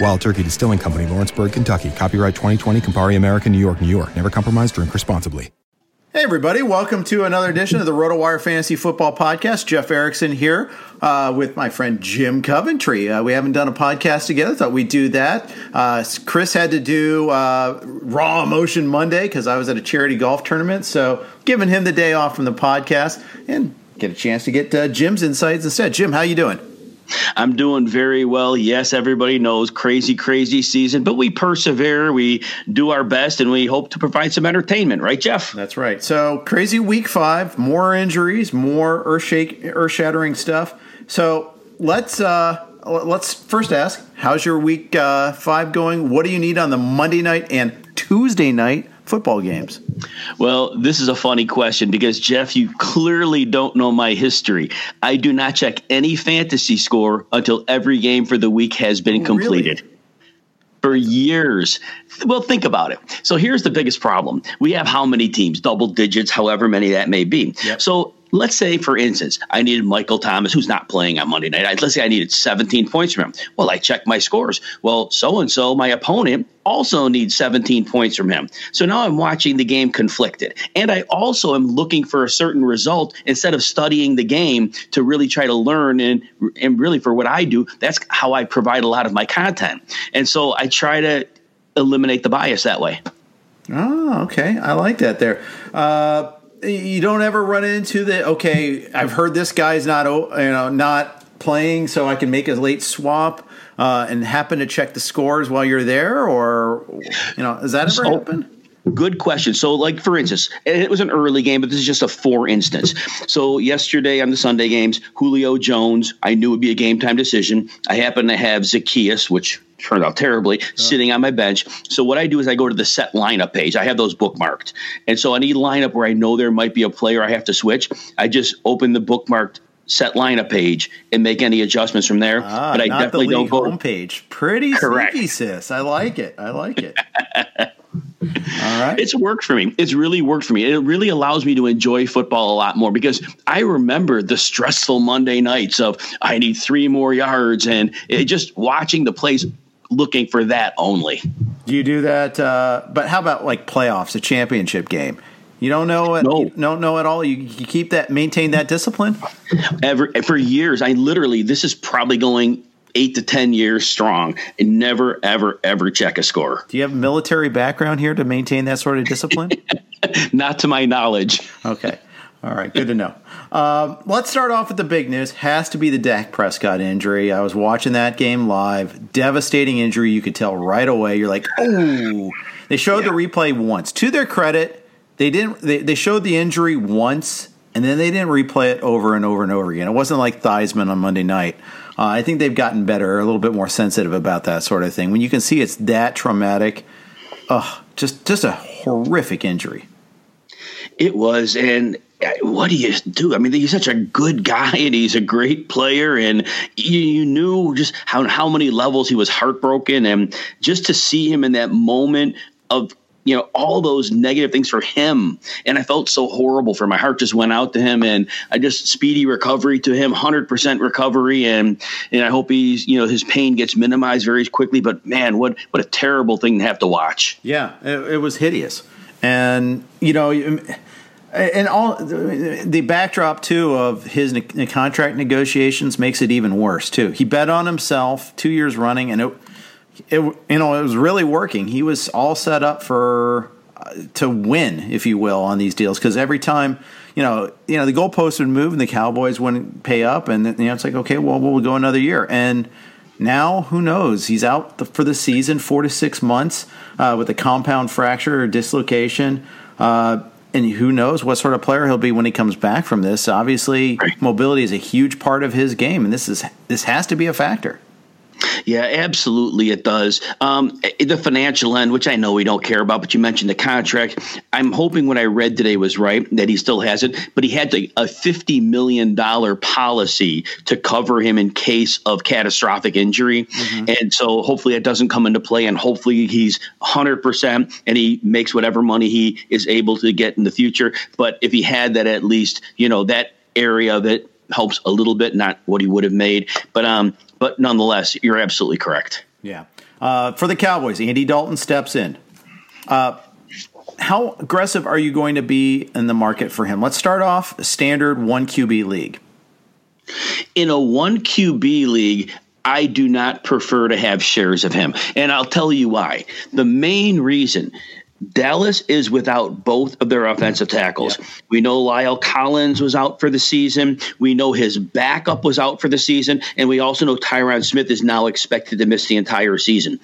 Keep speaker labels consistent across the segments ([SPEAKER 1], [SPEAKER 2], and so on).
[SPEAKER 1] Wild Turkey Distilling Company, Lawrenceburg, Kentucky. Copyright 2020, Campari American, New York, New York. Never compromise, drink responsibly.
[SPEAKER 2] Hey, everybody. Welcome to another edition of the RotoWire Fantasy Football Podcast. Jeff Erickson here uh, with my friend Jim Coventry. Uh, we haven't done a podcast together. Thought we'd do that. Uh, Chris had to do uh, Raw Emotion Monday because I was at a charity golf tournament. So giving him the day off from the podcast and get a chance to get uh, Jim's insights instead. Jim, how you doing?
[SPEAKER 3] I'm doing very well. Yes, everybody knows crazy, crazy season, but we persevere, we do our best, and we hope to provide some entertainment, right, Jeff?
[SPEAKER 2] That's right. So crazy week five, more injuries, more earth shattering stuff. So let's uh, let's first ask, how's your week uh, five going? What do you need on the Monday night and Tuesday night football games?
[SPEAKER 3] Well, this is a funny question because, Jeff, you clearly don't know my history. I do not check any fantasy score until every game for the week has been
[SPEAKER 2] Oh,
[SPEAKER 3] completed.
[SPEAKER 2] really?
[SPEAKER 3] For years. Well, think about it. So here's the biggest problem. We have how many teams? Double digits, however many that may be.
[SPEAKER 2] Yep.
[SPEAKER 3] So let's say, for instance, I needed Michael Thomas, who's not playing on Monday night. I- Let's say I needed 17 points from him. Well, I check my scores. Well, so and so, my opponent, also needs 17 points from him. So now I'm watching the game conflicted. And I also am looking for a certain result instead of studying the game to really try to learn. And, and really, for what I do, that's how I provide a lot of my content. And so I try to eliminate the bias that way.
[SPEAKER 2] Oh, okay. I like that there. Uh, you don't ever run into the okay. I've heard this guy's not you know not playing, so I can make a late swap uh, and happen to check the scores while you're there, or you know, is that ever
[SPEAKER 3] So-
[SPEAKER 2] happen?
[SPEAKER 3] Good question. So, like for instance, it was an early game, but this is just a for instance. So, yesterday on the Sunday games, Julio Jones, I knew it would be a game time decision. I happen to have Zaccheaus, which turned out terribly, sitting on my bench. So, what I do is I go to the set lineup page. I have those bookmarked, and so any lineup where I know there might be a player I have to switch, I just open the bookmarked set lineup page and make any adjustments from there.
[SPEAKER 2] Ah,
[SPEAKER 3] but I
[SPEAKER 2] not
[SPEAKER 3] definitely
[SPEAKER 2] the
[SPEAKER 3] don't go.
[SPEAKER 2] homepage. Pretty
[SPEAKER 3] Correct.
[SPEAKER 2] sneaky, sis. I like it. I like it. All right.
[SPEAKER 3] It's worked for me. It's really worked for me. It really allows me to enjoy football a lot more because I remember the stressful Monday nights of I need three more yards and it just watching the plays looking for that only.
[SPEAKER 2] Do you do that? Uh, but how about like playoffs, a championship game? You don't know it.
[SPEAKER 3] No.
[SPEAKER 2] Don't know at all. You, you keep that, maintain that discipline.
[SPEAKER 3] Ever for years, I literally this is probably going eight to 10 years strong and never, ever, ever check a score.
[SPEAKER 2] Do you have military background here to maintain that sort of discipline?
[SPEAKER 3] Not to my knowledge.
[SPEAKER 2] Okay. All right, good to know. Um, let's start off with the big news. Has to be the Dak Prescott injury. I was watching that game live. Devastating injury. You could tell right away. You're like, oh. They showed yeah. the replay once. To their credit, they didn't. They, they showed the injury once, and then they didn't replay it over and over and over again. It wasn't like Theismann on Monday night. Uh, I think they've gotten better, a little bit more sensitive about that sort of thing. When you can see it's that traumatic, oh, just just a horrific injury.
[SPEAKER 3] It was, and what do you do? I mean, he's such a good guy and he's a great player, and you, you, knew just how how many levels he was heartbroken, and just to see him in that moment of you know all those negative things for him, and I felt so horrible for my heart just went out to him, and I just speedy recovery to him, hundred percent recovery, and and I hope he's you know his pain gets minimized very quickly. But man, what what a terrible thing to have to watch.
[SPEAKER 2] Yeah, it, it was hideous, and you know and all the backdrop too of his contract negotiations makes it even worse too. He bet on himself two years running, and it, it you know it was really working. He was all set up for uh, to win, if you will, on these deals because every time you know you know the goalposts would move and the Cowboys wouldn't pay up, and you know it's like okay, well we'll go another year and. Now, who knows? He's out for the season, four to six months, uh, with a compound fracture or dislocation. Uh, and who knows what sort of player he'll be when he comes back from this. Obviously, mobility is a huge part of his game, and this is this has to be a factor.
[SPEAKER 3] Yeah, absolutely, it does. Um, the financial end, which I know we don't care about, but you mentioned the contract. I'm hoping what I read today was right that he still has it, but he had to, a $50 million policy to cover him in case of catastrophic injury. Mm-hmm. And so hopefully it doesn't come into play, and hopefully he's 100% and he makes whatever money he is able to get in the future. But if he had that, at least, you know, that area of it helps a little bit, not what he would have made. But um, but nonetheless, you're absolutely correct.
[SPEAKER 2] Yeah. Uh, for the Cowboys, Andy Dalton steps in. Uh, how aggressive are you going to be in the market for him? Let's start off standard one QB league.
[SPEAKER 3] In a one QB league, I do not prefer to have shares of him. And I'll tell you why. The main reason Dallas is without both of their offensive tackles. Yeah. We know La'el Collins was out for the season. We know his backup was out for the season. And we also know Tyron Smith is now expected to miss the entire season.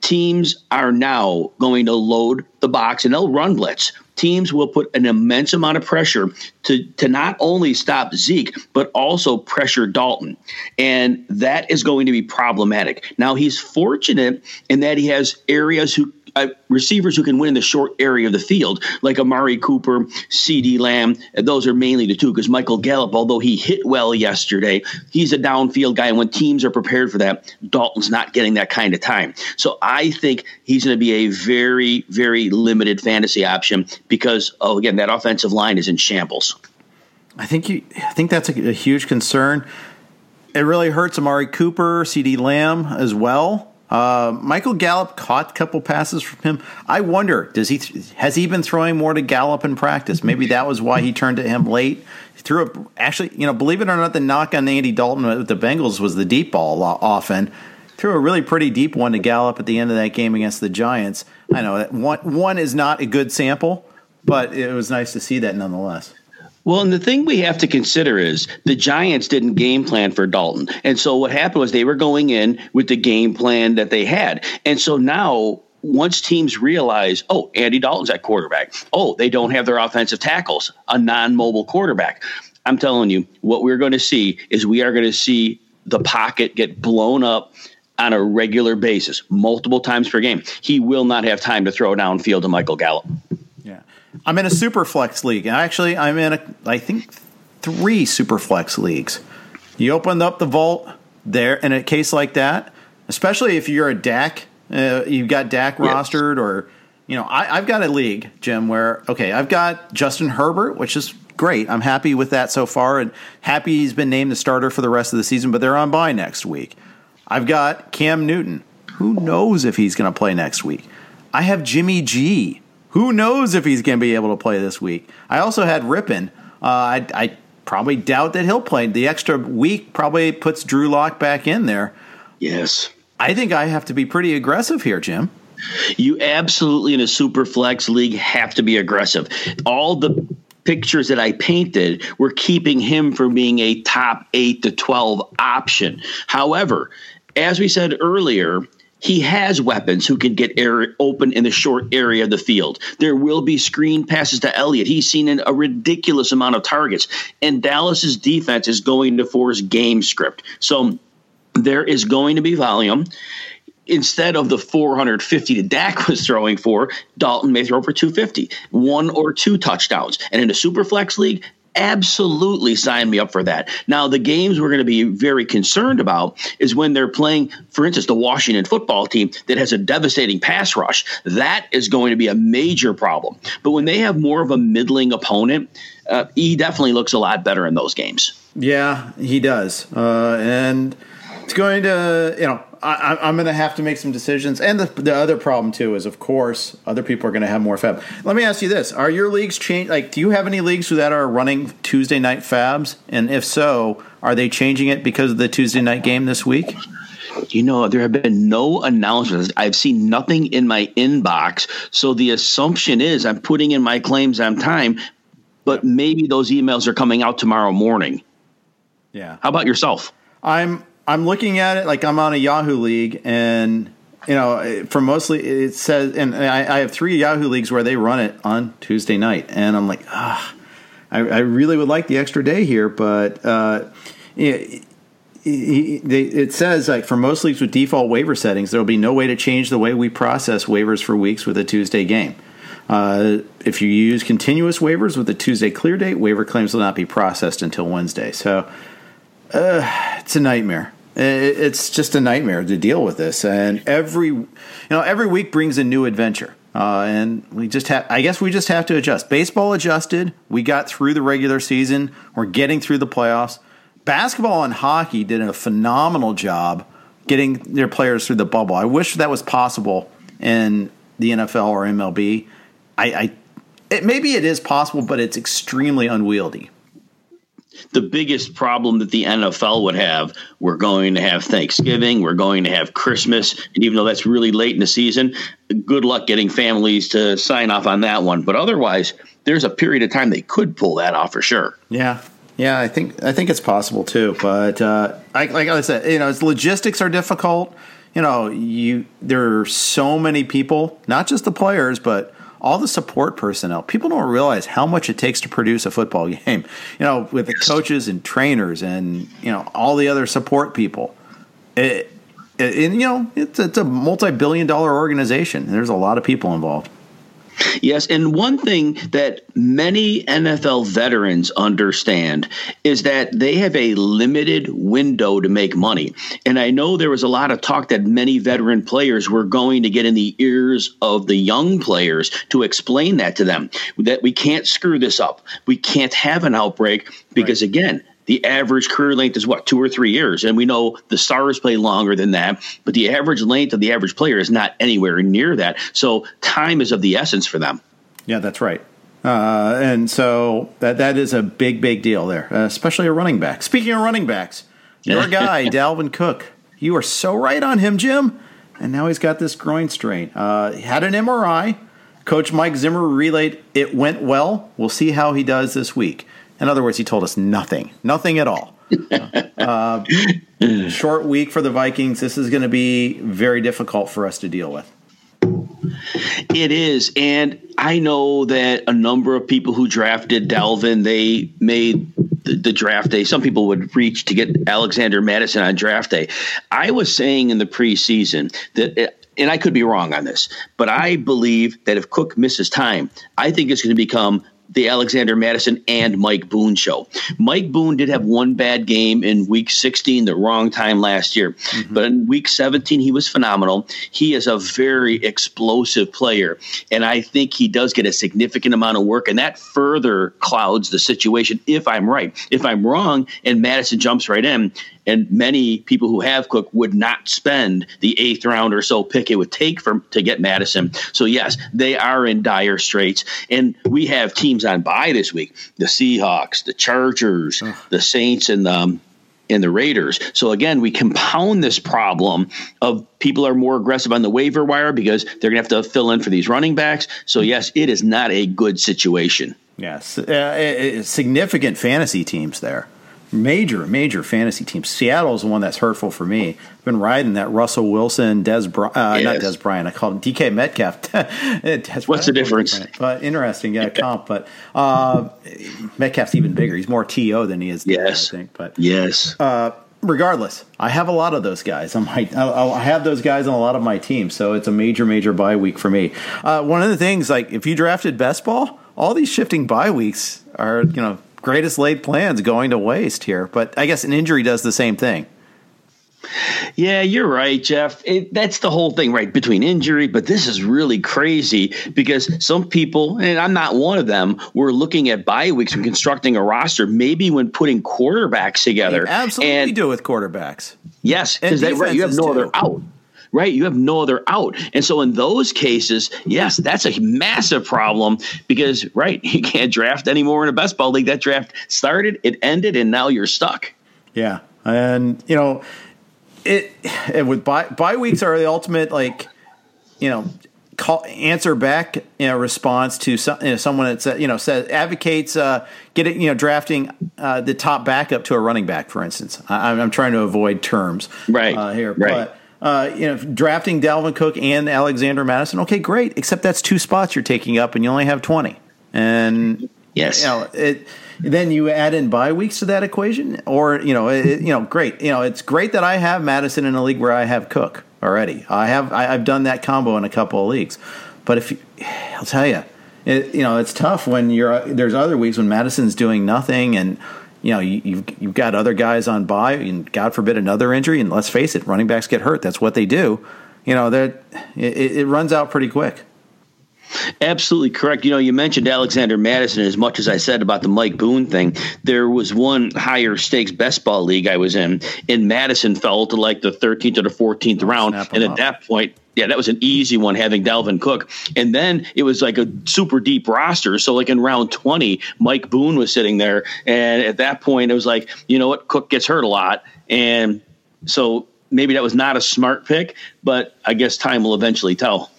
[SPEAKER 3] Teams are now going to load the box and they'll run blitz. Teams will put an immense amount of pressure to, to not only stop Zeke, but also pressure Dalton. And that is going to be problematic. Now, he's fortunate in that he has areas who uh, receivers who can win in the short area of the field, like Amari Cooper, CeeDee Lamb. Those are mainly the two because Michael Gallup, although he hit well yesterday, he's a downfield guy. And when teams are prepared for that, Dalton's not getting that kind of time. So I think he's going to be a very, very limited fantasy option because, oh, again, that offensive line is in shambles.
[SPEAKER 2] I think you, I think that's a, a huge concern. It really hurts Amari Cooper, CeeDee Lamb as well. Uh, Michael Gallup caught a couple passes from him. I wonder, does he has he been throwing more to Gallup in practice? Maybe that was why he turned to him late. He threw a, actually, you know, believe it or not, the knock on Andy Dalton with the Bengals was the deep ball often. Threw a really pretty deep one to Gallup at the end of that game against the Giants. I know that one one is not a good sample, but it was nice to see that nonetheless.
[SPEAKER 3] Well, and the thing we have to consider is the Giants didn't game plan for Dalton. And so what happened was they were going in with the game plan that they had. And so now once teams realize, oh, Andy Dalton's at quarterback. Oh, they don't have their offensive tackles, a non-mobile quarterback. I'm telling you, what we're going to see is we are going to see the pocket get blown up on a regular basis, multiple times per game. He will not have time to throw downfield to Michael Gallup.
[SPEAKER 2] I'm in a super flex league. Actually, I'm in a I think three super flex leagues. You open up the vault there in a case like that, especially if you're a Dak, uh, you've got Dak rostered, or you know, I, have got a league, Jim, where okay, I've got Justin Herbert, which is great. I'm happy with that so far, and happy he's been named the starter for the rest of the season. But they're on bye next week. I've got Cam Newton. Who knows if he's going to play next week? I have Jimmy G who knows if he's going to be able to play this week? I also had Rypien. Uh, I, I, probably doubt that he'll play. The extra week probably puts Drew Lock back in there.
[SPEAKER 3] Yes.
[SPEAKER 2] I think I have to be pretty aggressive here, Jim.
[SPEAKER 3] You absolutely in a super flex league have to be aggressive. All the pictures that I painted were keeping him from being a top 8 to 12 option. However, as we said earlier, he has weapons who can get air open in the short area of the field. There will be screen passes to Elliott. He's seen a ridiculous amount of targets, and Dallas's defense is going to force game script. So there is going to be volume. Instead of the 450 that Dak was throwing for, Dalton may throw for 250, one or two touchdowns. And in a super flex league, absolutely sign me up for that. Now, the games we're going to be very concerned about is when they're playing, for instance, the Washington football team that has a devastating pass rush. That is going to be a major problem. But when they have more of a middling opponent, uh, he definitely looks a lot better in those games.
[SPEAKER 2] Yeah, he does. Uh, and it's going to, you know, I, am going to have to make some decisions. And the, the other problem too is, of course, other people are going to have more FAAB. Let me ask you this: Are your leagues change? Like, do you have any leagues that are running Tuesday night FAABs? And if so, are they changing it because of the Tuesday night game this week?
[SPEAKER 3] You know, there have been no announcements. I've seen nothing in my inbox. So the assumption is I'm putting in my claims on time, but maybe those emails are coming out tomorrow morning.
[SPEAKER 2] Yeah.
[SPEAKER 3] How about yourself?
[SPEAKER 2] I'm I'm looking at it like I'm on a Yahoo league, and you know, for mostly it says, and I, I have three Yahoo leagues where they run it on Tuesday night, and I'm like, ah, I, I really would like the extra day here, but uh, it, it says like for most leagues with default waiver settings, there will be no way to change the way we process waivers for weeks with a Tuesday game. Uh, if you use continuous waivers with a Tuesday clear date, waiver claims will not be processed until Wednesday. So uh, it's a nightmare it's just a nightmare to deal with this. And every, you know, every week brings a new adventure. Uh, and we just have, I guess we just have to adjust. Baseball adjusted. We got through the regular season. We're getting through the playoffs. Basketball and hockey did a phenomenal job getting their players through the bubble. I wish that was possible in the NFL or MLB. I, I it, maybe it is possible, but it's extremely unwieldy
[SPEAKER 3] the biggest problem that the NFL would have, we're going to have Thanksgiving, we're going to have Christmas, and even though that's really late in the season, good luck getting families to sign off on that one. But otherwise, there's a period of time they could pull that off for sure.
[SPEAKER 2] Yeah. Yeah, I think I think it's possible too, but uh, I, like I said, you know, its logistics are difficult. You know, you there are so many people, not just the players, but all the support personnel. People don't realize how much it takes to produce a football game. You know, with the coaches and trainers and you know all the other support people. It, it, it you know, it's, it's a multi-billion-dollar organization. There's a lot of people involved.
[SPEAKER 3] Yes, and one thing that many NFL veterans understand is that they have a limited window to make money. And I know there was a lot of talk that many veteran players were going to get in the ears of the young players to explain that to them that we can't screw this up. We can't have an outbreak because, right. again, the average career length is what two or three years, and we know the stars play longer than that. But the average length of the average player is not anywhere near that. So time is of the essence for them.
[SPEAKER 2] Yeah, that's right. Uh, and so that that is a big, big deal there, uh, especially a running back. Speaking of running backs, your guy Dalvin Cook, you are so right on him, Jim. And now he's got this groin strain. Uh, he had an MRI. Coach Mike Zimmer relayed it went well. We'll see how he does this week. In other words, he told us nothing, nothing at all. uh, short week for the Vikings. This is going to be very difficult for us to deal with.
[SPEAKER 3] It is, and I know that a number of people who drafted Dalvin, they made the, the, draft day. Some people would reach to get Alexander Mattison on draft day. I was saying in the preseason that. And I could be wrong on this, but I believe that if Cook misses time, I think it's going to become the Alexander Mattison and Mike Boone show. Mike Boone did have one bad game in week 16, the wrong time last year. Mm-hmm. But in week 17, he was phenomenal. He is a very explosive player. And I think he does get a significant amount of work. And that further clouds the situation if I'm right. If I'm wrong and Mattison jumps right in, and many people who have Cook would not spend the eighth round or so pick it would take for to get Mattison. So yes, they are in dire straits, and we have teams on bye this week: the Seahawks, the Chargers, the Saints, and the um, and the Raiders. So again, we compound this problem of people are more aggressive on the waiver wire because they're going to have to fill in for these running backs. So yes, it is not a good situation.
[SPEAKER 2] Yes, uh, significant fantasy teams there. Major, major fantasy team. Seattle is the one that's hurtful for me. I've been riding that Russell Wilson, Dez, Bry- uh, yes. not Dez Bryant. I call him DK Metcalf.
[SPEAKER 3] What's the difference?
[SPEAKER 2] But interesting, yeah, comp. But uh, Metcalf's even bigger. He's more to than he is.
[SPEAKER 3] yes,
[SPEAKER 2] I think. But
[SPEAKER 3] yes.
[SPEAKER 2] Uh, regardless, I have a lot of those guys. I might, I have those guys on a lot of my teams, so it's a major, major bye week for me. Uh, one of the things, like if you drafted best ball, all these shifting bye weeks are, you know, greatest laid plans going to waste here. But I guess an injury does the same thing.
[SPEAKER 3] Yeah, you're right, Jeff. It, that's the whole thing, right? Between injury, but this is really crazy because some people, and I'm not one of them, were looking at bye weeks and constructing a roster, maybe when putting quarterbacks together.
[SPEAKER 2] They absolutely and, do with quarterbacks.
[SPEAKER 3] Yes, because right, you have no too. other out right? You have no other out. And so in those cases, yes, that's a massive problem because, right, you can't draft anymore in a best ball league. That draft started, it ended, and now you're stuck.
[SPEAKER 2] Yeah. And, you know, it, it with bye, bye weeks are the ultimate, like, you know, call answer back in a response to some, you know, someone that said, you know says advocates uh, get it you know drafting uh, the top backup to a running back for instance I, am trying to avoid terms
[SPEAKER 3] right
[SPEAKER 2] uh, here
[SPEAKER 3] right.
[SPEAKER 2] but uh, you know, drafting Dalvin Cook and Alexander Mattison, Okay, great. Except that's two spots you're taking up, and you only have twenty. And
[SPEAKER 3] yes,
[SPEAKER 2] you know, it, then you add in bye weeks to that equation, or you know, it, you know, great. You know, it's great that I have Mattison in a league where I have Cook already. I have I, have done that combo in a couple of leagues, but if you, I'll tell you, it, you know, it's tough when you're there's other weeks when Mattison's doing nothing and you know, you, have you've got other guys on bye, and God forbid another injury. And let's face it, running backs get hurt. That's what they do. You know, that it, it runs out pretty quick.
[SPEAKER 3] Absolutely correct. You know, you mentioned Alexander Mattison As much as I said about the Mike Boone thing, there was one higher stakes best ball league I was in, and Mattison fell to like the 13th or the 14th round. And at up. that point, yeah, that was an easy one having Dalvin Cook. And then it was like a super deep roster. So, like in round 20, Mike Boone was sitting there. And at that point, it was like, you know what? Cook gets hurt a lot. And so maybe that was not a smart pick, but I guess time will eventually tell.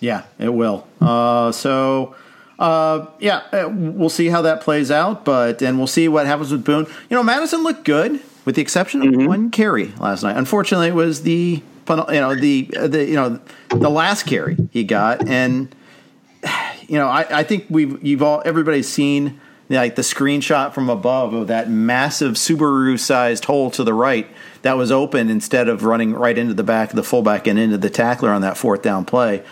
[SPEAKER 2] Yeah, it will. Uh, so. Uh, yeah, uh, we'll see how that plays out, but and we'll see what happens with Boone. You know, Mattison looked good, with the exception of mm-hmm. one carry last night. Unfortunately, it was the you know the the you know the last carry he got, and you know I, I think we've you've all everybody's seen like the screenshot from above of that massive Subaru sized hole to the right that was open instead of running right into the back of the fullback and into the tackler on that fourth down play.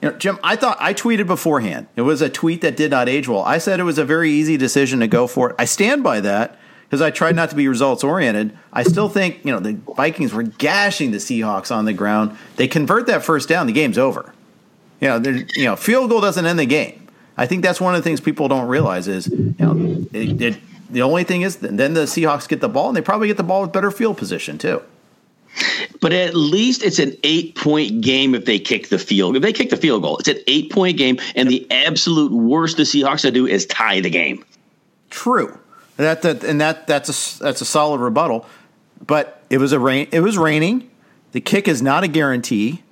[SPEAKER 2] You know, Jim, I thought I tweeted beforehand. It was a tweet that did not age well. I said it was a very easy decision to go for it. I stand by that because I tried not to be results oriented. I still think you know the Vikings were gashing the Seahawks on the ground. They convert that first down, the game's over. You know, you know, field goal doesn't end the game. I think that's one of the things people don't realize is you know it, it, the only thing is then the Seahawks get the ball and they probably get the ball with better field position too.
[SPEAKER 3] But at least it's an eight point game if they kick the field. If they kick the field goal, it's an eight point game, and the absolute worst the Seahawks to do is tie the game.
[SPEAKER 2] True. That, that and that that's a that's a solid rebuttal. But it was a rain. It was raining. The kick is not a guarantee.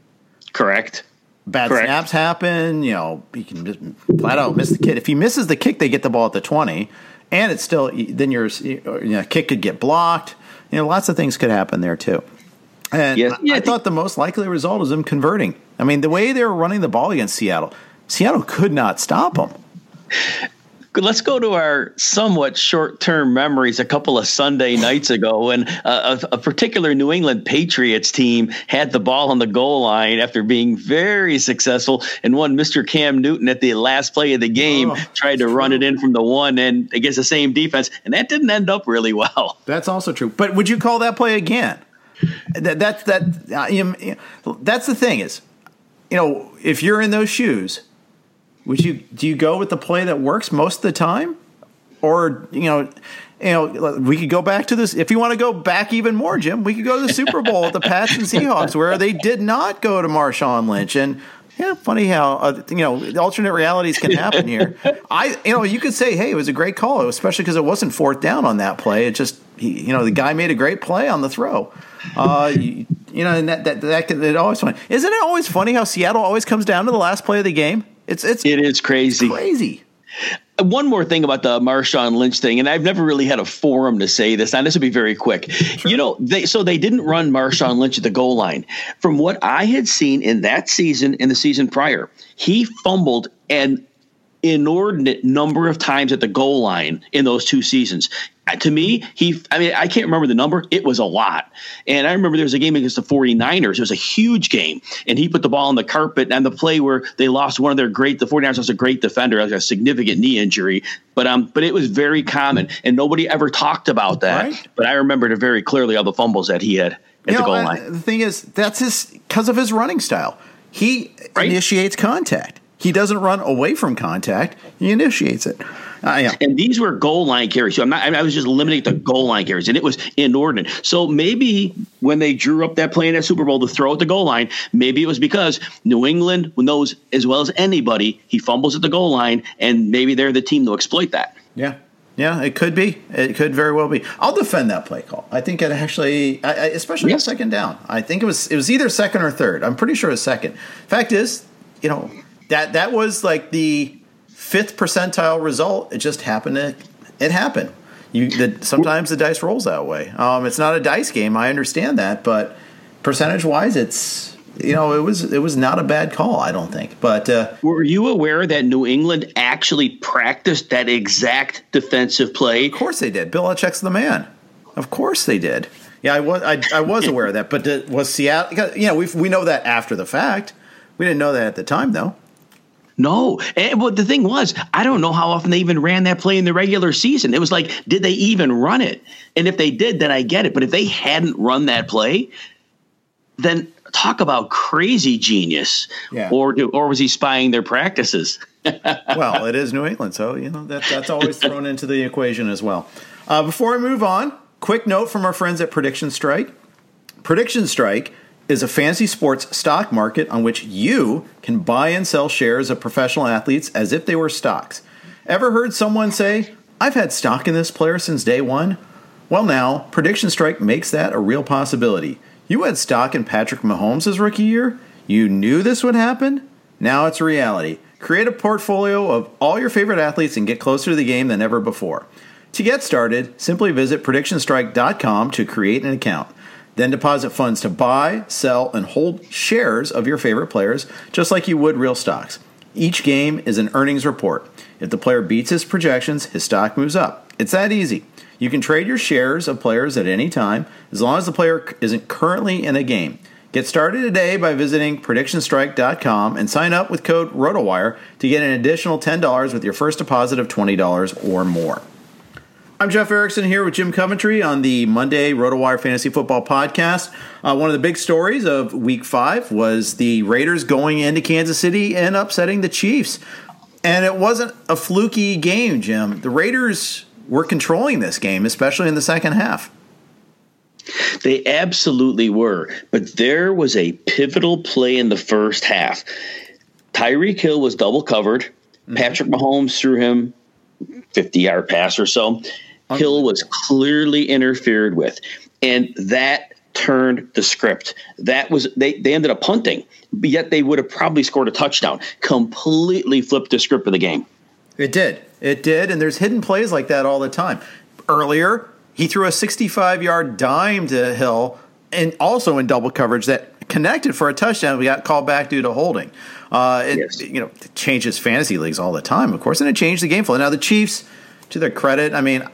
[SPEAKER 3] Correct.
[SPEAKER 2] Bad
[SPEAKER 3] Correct.
[SPEAKER 2] snaps happen. You know, he can just flat out miss the kick. If he misses the kick, they get the ball at the twenty, and it's still then your you know, kick could get blocked. You know, lots of things could happen there too. And yes. yeah, I, I thought the most likely result was them converting. I mean, the way they were running the ball against Seattle, Seattle could not stop them
[SPEAKER 3] let's go to our somewhat short-term memories a couple of Sunday nights ago when uh, a, a, particular New England Patriots team had the ball on the goal line after being very successful and one Mr. Cam Newton at the last play of the game oh, tried to run it in from the one end against the same defense and that didn't end up really well.
[SPEAKER 2] That's also true. But would you call that play again? That that's that uh, that's the thing is, you know, if you're in those shoes – would you do you go with the play that works most of the time, or you know, you know, we could go back to this if you want to go back even more, Jim. We could go to the Super Bowl with the Pats and Seahawks where they did not go to Marshawn Lynch, and yeah, funny how uh, you know alternate realities can happen here. I you know you could say, hey, it was a great call, especially because it wasn't fourth down on that play. It just he, you know the guy made a great play on the throw. Uh, you, you, know, and that that that can, it always funny. Isn't it always funny how Seattle always comes down to the last play of the game? It's it's
[SPEAKER 3] it is crazy,
[SPEAKER 2] crazy.
[SPEAKER 3] Uh, one more thing about the Marshawn Lynch thing, and I've never really had a forum to say this. Now this will be very quick. Sure. You know, they so they didn't run Marshawn Lynch at the goal line. From what I had seen in that season and the season prior, he fumbled an inordinate number of times at the goal line in those two seasons. To me, he, I mean, I can't remember the number. It was a lot. And I remember there was a game against the 49ers. It was a huge game. And he put the ball on the carpet and the play where they lost one of their great, the 49ers was a great defender, like a significant knee injury. But, um, but it was very common and nobody ever talked about that. Right. But I remembered it very clearly all the fumbles that he had at you the know, goal line.
[SPEAKER 2] The thing is, that's his, because of his running style. He right? initiates contact. He doesn't run away from contact. He initiates it.
[SPEAKER 3] Uh, yeah. And these were goal line carries. So I'm not. I was just limiting the goal line carries, and it was inordinate. So maybe when they drew up that play in that Super Bowl to throw at the goal line, maybe it was because New England knows as well as anybody he fumbles at the goal line, and maybe they're the team to exploit that.
[SPEAKER 2] Yeah. Yeah, it could be. It could very well be. I'll defend that play call. I think it actually, I, I, especially yes. second down. I think it was it was either second or third. I'm pretty sure it was second. Fact is, you know, that that was like the fifth percentile result. It just happened to it happened. You the, sometimes the dice rolls that way. Um, it's not a dice game. I understand that, but percentage wise, it's you know it was it was not a bad call. I don't think. But uh,
[SPEAKER 3] were you aware that New England actually practiced that exact defensive play?
[SPEAKER 2] Of course they did. Bill Belichick's the man. Of course they did. Yeah, I was I, I was aware of that. But was Seattle? You know, we we know that after the fact. We didn't know that at the time, though.
[SPEAKER 3] No. And, but the thing was, I don't know how often they even ran that play in the regular season. It was like, did they even run it? And if they did, then I get it. But if they hadn't run that play, then talk about crazy genius. Yeah. Or or was he spying their practices?
[SPEAKER 2] well, it is New England, so you know that that's always thrown into the equation as well. Uh, before I move on, quick note from our friends at Prediction Strike. Prediction Strike is a fantasy sports stock market on which you can buy and sell shares of professional athletes as if they were stocks. Ever heard someone say, I've had stock in this player since day one? Well, now, Prediction Strike makes that a real possibility. You had stock in Patrick Mahomes' rookie year? You knew this would happen? Now it's a reality. Create a portfolio of all your favorite athletes and get closer to the game than ever before. To get started, simply visit PredictionStrike.com to create an account. Then deposit funds to buy, sell, and hold shares of your favorite players, just like you would real stocks. Each game is an earnings report. If the player beats his projections, his stock moves up. It's that easy. You can trade your shares of players at any time as long as the player isn't currently in a game. Get started today by visiting predictionstrike.com and sign up with code ROTOWIRE to get an additional $10 with your first deposit of $20 or more. I'm Jeff Erickson here with Jim Coventry on the Monday RotoWire Fantasy Football Podcast. Uh, one of the big stories of Week Five was the Raiders going into Kansas City and upsetting the Chiefs, and it wasn't a fluky game, Jim. The Raiders were controlling this game, especially in the second half.
[SPEAKER 3] They absolutely were, but there was a pivotal play in the first half. Tyreek Hill was double covered. Mm-hmm. Patrick Mahomes threw him 50 yard pass or so. Hill was clearly interfered with, and that turned the script. That was they they ended up punting, yet they would have probably scored a touchdown. Completely flipped the script of the game.
[SPEAKER 2] It did. It did, and there's hidden plays like that all the time. Earlier, he threw a 65 yard dime to Hill, and also in double coverage that connected for a touchdown. We got called back due to holding. Uh, it, yes. you know, it changes fantasy leagues all the time, of course, and it changed the game flow. Now the Chiefs to their credit, I mean,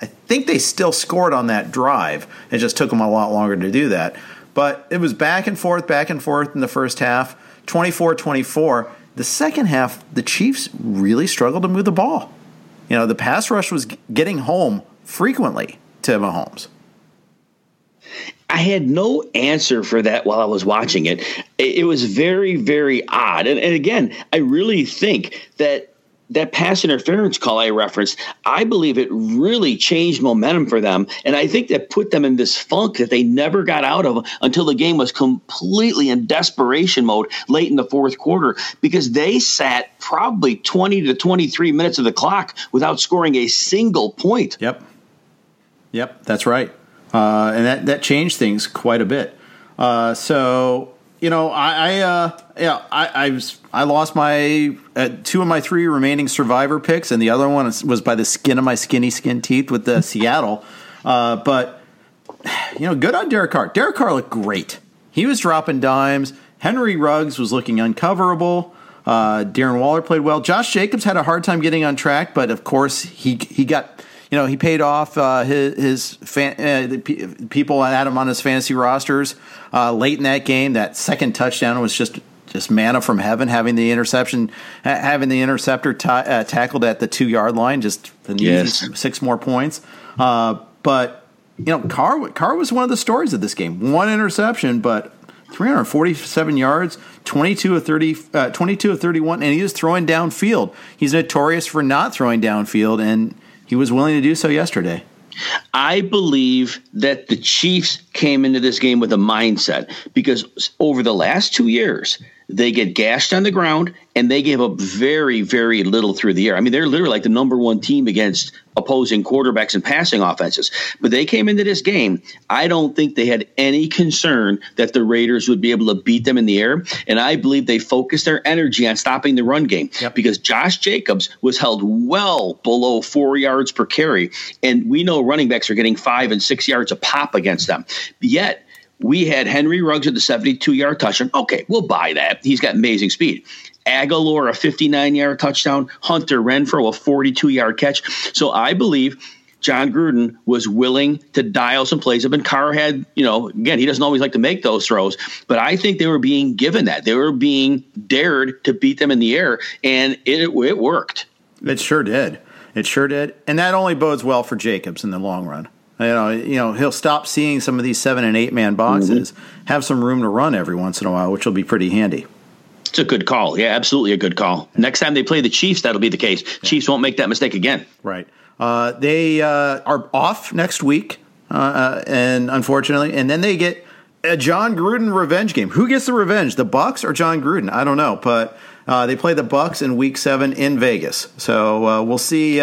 [SPEAKER 2] I think they still scored on that drive. It just took them a lot longer to do that. But it was back and forth, back and forth in the first half, 24 24. The second half, the Chiefs really struggled to move the ball. You know, the pass rush was getting home frequently to Mahomes.
[SPEAKER 3] I had no answer for that while I was watching it. It was very, very odd. And, and again, I really think that that pass interference call I referenced, I believe it really changed momentum for them. And I think that put them in this funk that they never got out of until the game was completely in desperation mode late in the fourth quarter because they sat probably 20 to 23 minutes of the clock without scoring a single point.
[SPEAKER 2] Yep. Yep, that's right. Uh, and that, that changed things quite a bit. Uh, so you know, I, I uh, yeah, I, I was I lost my uh, two of my three remaining survivor picks, and the other one was by the skin of my skinny skin teeth with the Seattle. Uh, but you know, good on Derek Carr. Derek Carr looked great. He was dropping dimes. Henry Ruggs was looking uncoverable. Uh, Darren Waller played well. Josh Jacobs had a hard time getting on track, but of course he he got you know, he paid off uh, his, his fan, uh, the p- people had him on his fantasy rosters uh, late in that game. That second touchdown was just just manna from heaven. Having the interception, having the interceptor t- uh, tackled at the two yard line, just yes. six more points. Uh, but you know, Carr Carr was one of the stories of this game. One interception, but 347 yards, 22 of 30, uh, 22 of 31, and he was throwing downfield. He's notorious for not throwing downfield, and he was willing to do so yesterday.
[SPEAKER 3] I believe that the Chiefs came into this game with a mindset because over the last two years, they get gashed on the ground and they gave up very, very little through the air. I mean, they're literally like the number one team against opposing quarterbacks and passing offenses. But they came into this game. I don't think they had any concern that the Raiders would be able to beat them in the air. And I believe they focused their energy on stopping the run game yep. because Josh Jacobs was held well below four yards per carry. And we know running backs are getting five and six yards a pop against them. Yet, we had Henry Ruggs at the 72 yard touchdown. Okay, we'll buy that. He's got amazing speed. Agholor, a 59 yard touchdown. Hunter Renfrow, a 42 yard catch. So I believe Jon Gruden was willing to dial some plays up, and Carr had, you know, again, he doesn't always like to make those throws, but I think they were being given that. They were being dared to beat them in the air, and it, it worked.
[SPEAKER 2] It sure did. It sure did. And that only bodes well for Jacobs in the long run. You know, you know, he'll stop seeing some of these seven and eight man boxes, mm-hmm. have some room to run every once in a while, which will be pretty handy.
[SPEAKER 3] It's a good call. Yeah, absolutely a good call. Next time they play the Chiefs, that'll be the case. Yeah. Chiefs won't make that mistake again.
[SPEAKER 2] Right. Uh, they uh, are off next week, uh, uh and unfortunately, and then they get a Jon Gruden revenge game. Who gets the revenge, the Bucs or Jon Gruden? I don't know, but uh, they play the Bucs in Week Seven in Vegas. So uh, we'll see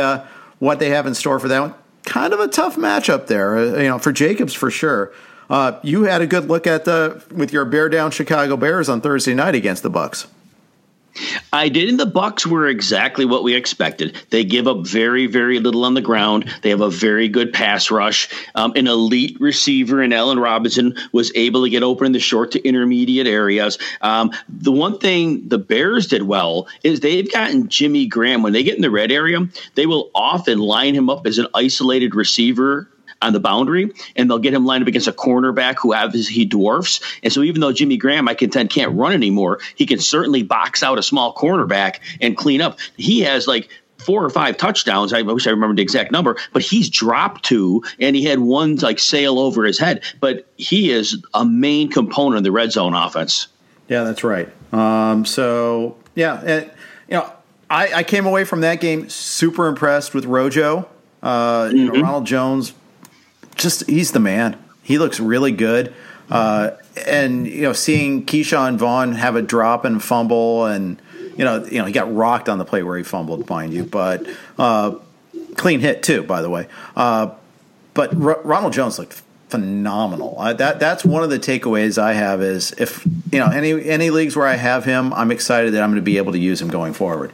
[SPEAKER 2] what they have in store for that one kind of a tough matchup there, uh, you know, for Jacobs for sure. Uh, you had a good look at the with your bear down Chicago Bears on Thursday night against the Bucs.
[SPEAKER 3] I did, and the Bucs were exactly what we expected. They give up very, very little on the ground. They have a very good pass rush. Um, an elite receiver in Allen Robinson was able to get open in the short to intermediate areas. Um, the one thing the Bears did well is they've gotten Jimmy Graham when they get in the red area. They will often line him up as an isolated receiver on the boundary, and they'll get him lined up against a cornerback who has he dwarfs. And so even though Jimmy Graham, I contend, can't run anymore, he can certainly box out a small cornerback and clean up. He has like four or five touchdowns. I wish I remembered the exact number, but he's dropped two and he had one like sail over his head. But he is a main component of the red zone offense.
[SPEAKER 2] Yeah, that's right. Um, so yeah, it, you know, I, I, came away from that game super impressed with Rojo. Uh, mm-hmm. You know, mm-hmm. Ronald Jones just he's the man. He looks really good. Uh, and you know, seeing Ke'Shawn Vaughn have a drop and fumble, and you know, you know, he got rocked on the play where he fumbled, mind you, but uh, clean hit too, by the way. Uh, but R- Ronald Jones looked phenomenal. that that's one of the takeaways I have is if you know any any leagues where I have him, I'm excited that I'm going to be able to use him going forward.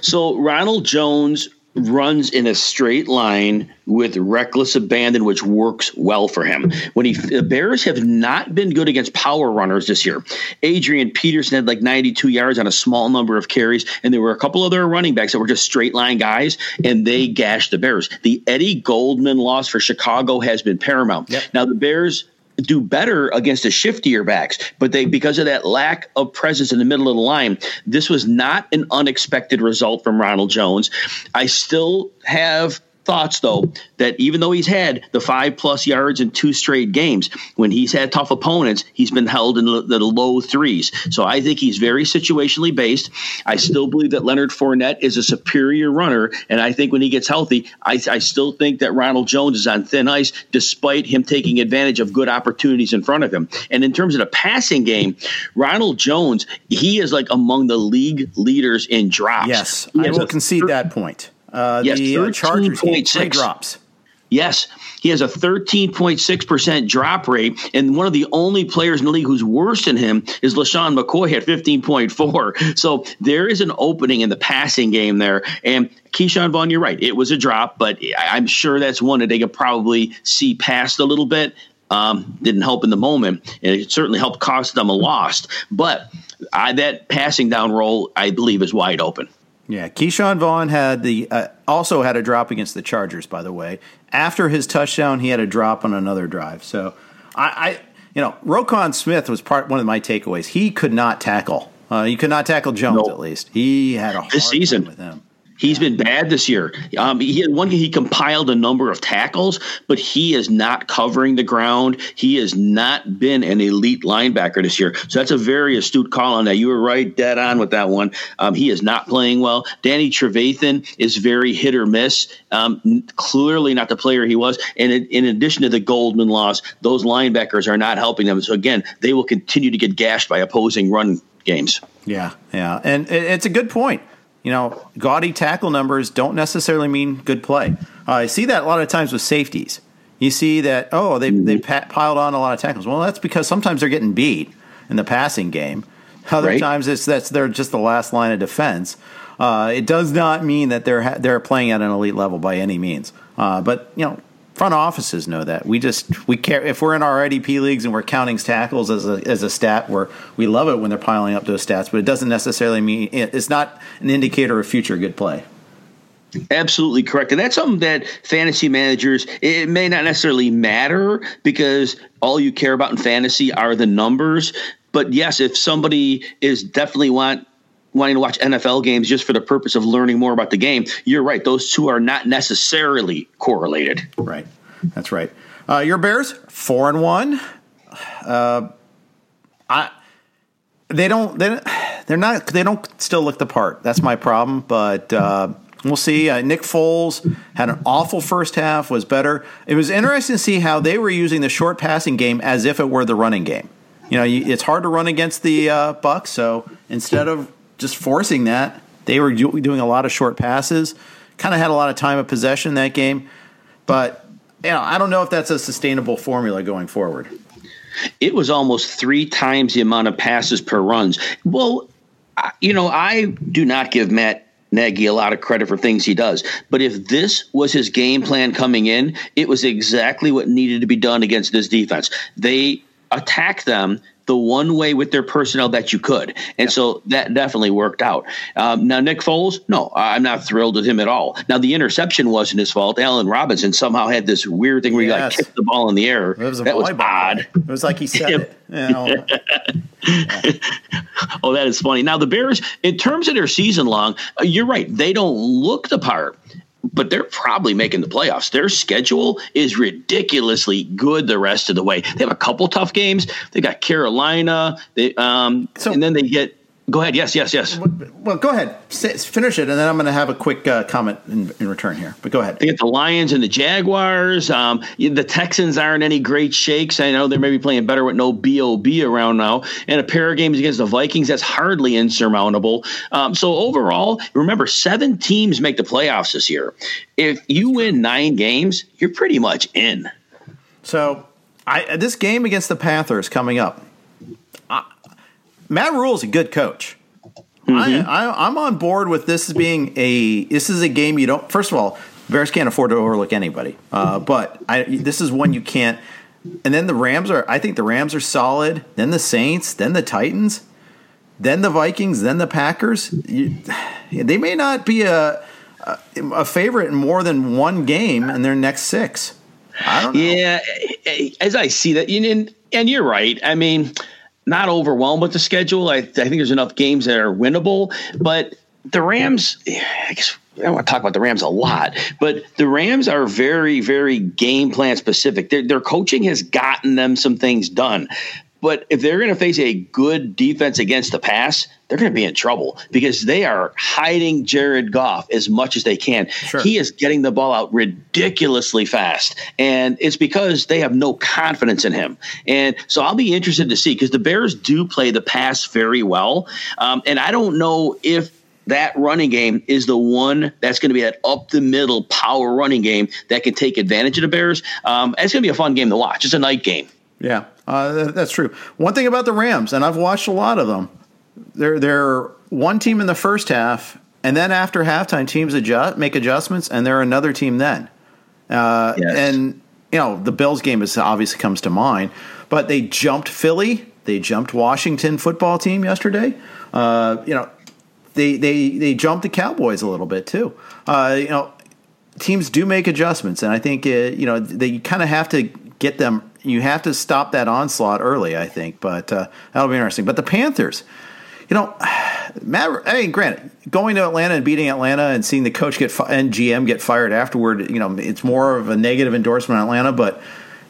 [SPEAKER 3] So Ronald Jones runs in a straight line with reckless abandon, which works well for him. When he the Bears have not been good against power runners this year. Adrian Peterson had like 92 yards on a small number of carries, and there were a couple other running backs that were just straight line guys, and they gashed the Bears. The Eddie Goldman loss for Chicago has been paramount. Yep. Now the Bears do better against the shiftier backs, but they because of that lack of presence in the middle of the line, this was not an unexpected result from Ronald Jones. I still have thoughts though that even though he's had the five plus yards in two straight games, when he's had tough opponents, he's been held in the low threes. So I think he's very situationally based. I still believe that Leonard Fournette is a superior runner, and I think when he gets healthy, I, I still think that Ronald Jones is on thin ice, despite him taking advantage of good opportunities in front of him. And in terms of the passing game, Ronald Jones, he is like among the league leaders in drops.
[SPEAKER 2] Yes, I will concede that point. Uh, yes, the uh, Chargers three drops.
[SPEAKER 3] Yes, he has a 13.6% drop rate, and one of the only players in the league who's worse than him is LeSean McCoy at 15.4. So there is an opening in the passing game there. And Ke'Shawn Vaughn, you're right. It was a drop, but I'm sure that's one that they could probably see past a little bit. Um, didn't help in the moment, and it certainly helped cost them a loss. But I, that passing down role, I believe, is wide open.
[SPEAKER 2] Yeah, Ke'Shawn Vaughn had the uh, also had a drop against the Chargers. By the way, after his touchdown, he had a drop on another drive. So I, I you know, Roquan Smith was part one of my takeaways. He could not tackle. Uh, he could not tackle Jones nope. at least. He had a
[SPEAKER 3] this season with him. He's been bad this year. Um, he had one. He compiled a number of tackles, but he is not covering the ground. He has not been an elite linebacker this year. So that's a very astute call on that. You were right, dead on with that one. Um, he is not playing well. Danny Trevathan is very hit or miss. Um, clearly not the player he was. And in, in addition to the Goldman loss, those linebackers are not helping them. So again, they will continue to get gashed by opposing run games.
[SPEAKER 2] Yeah, yeah, and it's a good point you know, gaudy tackle numbers don't necessarily mean good play. Uh, I see that a lot of times with safeties. You see that oh they they mm-hmm. piled on a lot of tackles. Well, that's because sometimes they're getting beat in the passing game. Other right. times it's that's they're just the last line of defense. Uh, it does not mean that they're they're playing at an elite level by any means. Uh, but you know, front offices know that. We just we care if we're in our IDP leagues and we're counting tackles as a as a stat where we love it when they're piling up those stats, but it doesn't necessarily mean it's not an indicator of future good play.
[SPEAKER 3] Absolutely correct. And that's something that fantasy managers, it may not necessarily matter because all you care about in fantasy are the numbers. But yes, if somebody is definitely want wanting to watch NFL games just for the purpose of learning more about the game, you're right. Those two are not necessarily correlated.
[SPEAKER 2] Right. That's right. Uh, your Bears four and one. Uh, I they don't they they're not they don't still look the part. That's my problem. But uh, we'll see. Uh, Nick Foles had an awful first half. Was better. It was interesting to see how they were using the short passing game as if it were the running game. You know, it's hard to run against the uh, Bucs. So instead of just forcing that. They were doing a lot of short passes, kind of had a lot of time of possession in that game. But you know, I don't know if that's a sustainable formula going forward.
[SPEAKER 3] It was almost three times the amount of passes per runs. Well, you know, I do not give Matt Nagy a lot of credit for things he does. But if this was his game plan coming in, it was exactly what needed to be done against this defense. They attack them the one way with their personnel that you could. And so that definitely worked out. Um, now, Nick Foles, no, I'm not thrilled with him at all. Now, the interception wasn't his fault. Allen Robinson somehow had this weird thing where yes. he like kicked the ball in the air. Was that was odd.
[SPEAKER 2] It was like he said it. You know.
[SPEAKER 3] oh, that is funny. Now, the Bears, in terms of their season long, uh, you're right. They don't look the part but they're probably making the playoffs. Their schedule is ridiculously good the rest of the way. They have a couple tough games. They got Carolina, they, um, so, and then they get Go ahead. Yes, yes, yes.
[SPEAKER 2] Well, go ahead. Finish it, and then I'm going to have a quick uh, comment in, in, return here. But go ahead.
[SPEAKER 3] They get the Lions and the Jaguars. Um, the Texans aren't any great shakes. I know they're maybe playing better with no Bob around now, and a pair of games against the Vikings. That's hardly insurmountable. Um, so overall, remember, seven teams make the playoffs this year. If you win nine games, you're pretty much in.
[SPEAKER 2] So, I, this game against the Panthers coming up Matt Rhule's a good coach. Mm-hmm. I, am on board with this being a. This is a game you don't. First of all, Bears can't afford to overlook anybody. Uh, but I, this is one you can't. And then the Rams are. I think the Rams are solid. Then the Saints. Then the Titans. Then the Vikings. Then the Packers. You, they may not be a, a a favorite in more than one game in their next six. I don't know.
[SPEAKER 3] Yeah, as I see that, and, and you're right. I mean not overwhelmed with the schedule. I, I think there's enough games that are winnable, but the Rams, I guess I don't want to talk about the Rams a lot, but the Rams are very, very game plan specific. Their, their coaching has gotten them some things done. But if they're going to face a good defense against the pass, they're going to be in trouble because they are hiding Jared Goff as much as they can. Sure. He is getting the ball out ridiculously fast. And it's because they have no confidence in him. And so I'll be interested to see because the Bears do play the pass very well. Um, and I don't know if that running game is the one that's going to be that up the middle power running game that can take advantage of the Bears. Um, it's going to be a fun game to watch. It's a night game.
[SPEAKER 2] Yeah, uh, that's true. One thing about the Rams, and I've watched a lot of them, they're they're one team in the first half, and then after halftime, teams adjust, make adjustments, and they're another team then. Uh, yes. And you know the Bills game is obviously comes to mind, but they jumped Philly, they jumped Washington football team yesterday. Uh, you know they they they jumped the Cowboys a little bit too. Uh, you know, teams do make adjustments, and I think uh, you know they kind of have to get them. You have to stop that onslaught early, I think, but uh, that'll be interesting. But the Panthers, you know, Matt. I mean, granted, going to Atlanta and beating Atlanta and seeing the coach get fi- and GM get fired afterward, you know, it's more of a negative endorsement on Atlanta, but.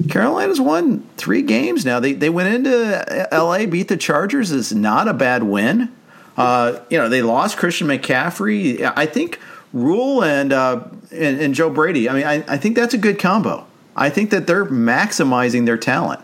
[SPEAKER 2] Carolina's won three games now. They they went into L.A. beat the Chargers is not a bad win. Uh, you know, they lost Christian McCaffrey. I think Rhule and, uh, and, and Joe Brady. I mean, I, I think that's a good combo. I think that they're maximizing their talent.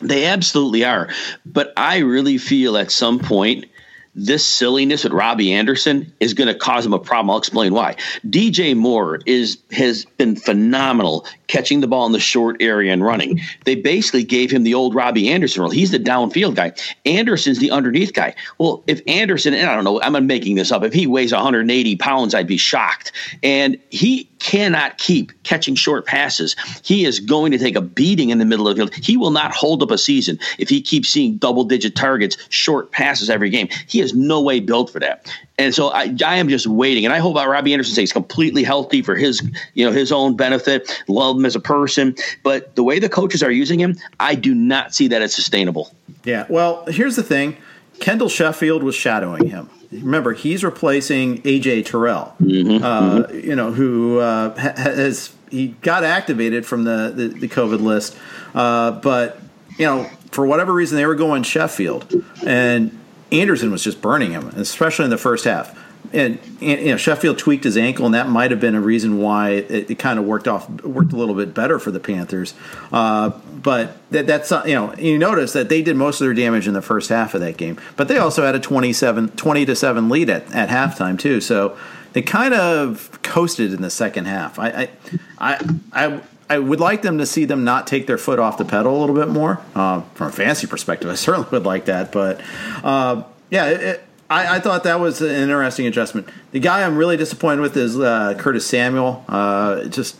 [SPEAKER 3] They absolutely are. But I really feel at some point this silliness with Robbie Anderson is going to cause him a problem. I'll explain why. DJ Moore is has been phenomenal catching the ball in the short area and running. They basically gave him the old Robbie Anderson role. He's the downfield guy. Anderson's the underneath guy. Well, if Anderson, and I don't know, I'm making this up. If he weighs 180 pounds, I'd be shocked. And he cannot keep catching short passes. He is going to take a beating in the middle of the field. He will not hold up a season if he keeps seeing double digit targets, short passes every game. He has no way built for that. And so I, I am just waiting, and I hope Robbie Anderson stays completely healthy for his, you know, his own benefit. Love him as a person, but the way the coaches are using him, I do not see that as sustainable.
[SPEAKER 2] Yeah. Well, here's the thing: Kendall Sheffield was shadowing him. Remember, he's replacing AJ Terrell. Mm-hmm, uh, mm-hmm. You know, who uh, has he got activated from the the, the COVID list, uh, but you know, for whatever reason, they were going Sheffield and Anderson was just burning him, especially in the first half. And, and, you know Sheffield tweaked his ankle, and that might have been a reason why it, it kind of worked off, worked a little bit better for the Panthers. Uh, but that, that's you know you notice that they did most of their damage in the first half of that game, but they also had a 27, 20 to seven lead at, at halftime too. So they kind of coasted in the second half. I I I, I would like them to see them not take their foot off the pedal a little bit more. Uh, from a fantasy perspective, I certainly would like that. But uh, yeah, it, I, I, thought that was an interesting adjustment. The guy I'm really disappointed with is uh, Curtis Samuel. Uh, just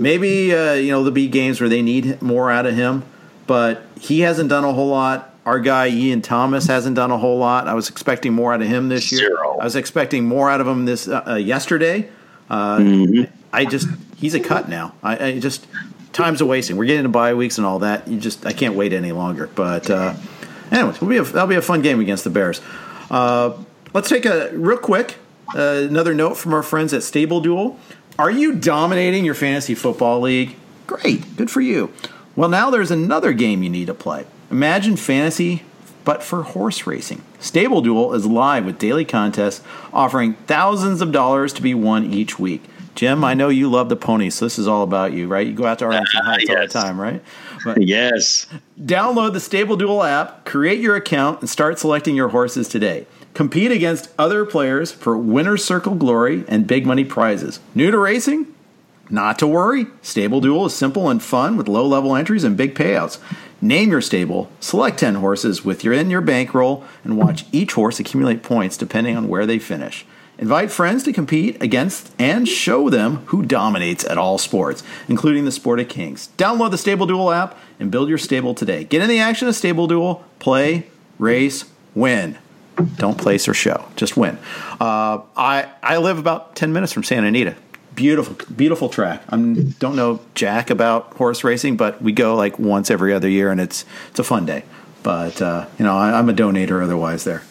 [SPEAKER 2] maybe uh, you know there'll be games where they need more out of him, but he hasn't done a whole lot. Our guy Ian Thomas hasn't done a whole lot. I was expecting more out of him this year. Zero. I was expecting more out of him this uh, yesterday. Mm-hmm. I just he's a cut now. I, I just time's a wasting. We're getting to bye weeks and all that. You just I can't wait any longer. But uh, anyways, be a, that'll be a fun game against the Bears. Uh, let's take a real quick uh, another note from our friends at Stable Duel. Are you dominating your fantasy football league? Great, good for you. Well, now there's another game you need to play. Imagine fantasy, but for horse racing. Stable Duel is live with daily contests offering thousands of dollars to be won each week. Jim, I know you love the ponies, so this is all about you, right? You go out to Arlington uh, Heights yes. all the time, right?
[SPEAKER 3] But yes.
[SPEAKER 2] Download the Stable Duel app, create your account, and start selecting your horses today. Compete against other players for winner's circle glory and big money prizes. New to racing? Not to worry. Stable Duel is simple and fun with low level entries and big payouts. Name your stable, select 10 horses with your in your bankroll, and watch each horse accumulate points depending on where they finish. Invite friends to compete against and show them who dominates at all sports, including the sport of kings. Download the Stable Duel app and build your stable today. Get in the action of Stable Duel, play, race, win. Don't place or show, just win. Uh, I I live about ten minutes from Santa Anita. Beautiful, beautiful track. I don't know jack about horse racing, but we go like once every other year, and it's it's a fun day. But uh, you know, I, am a donator otherwise there.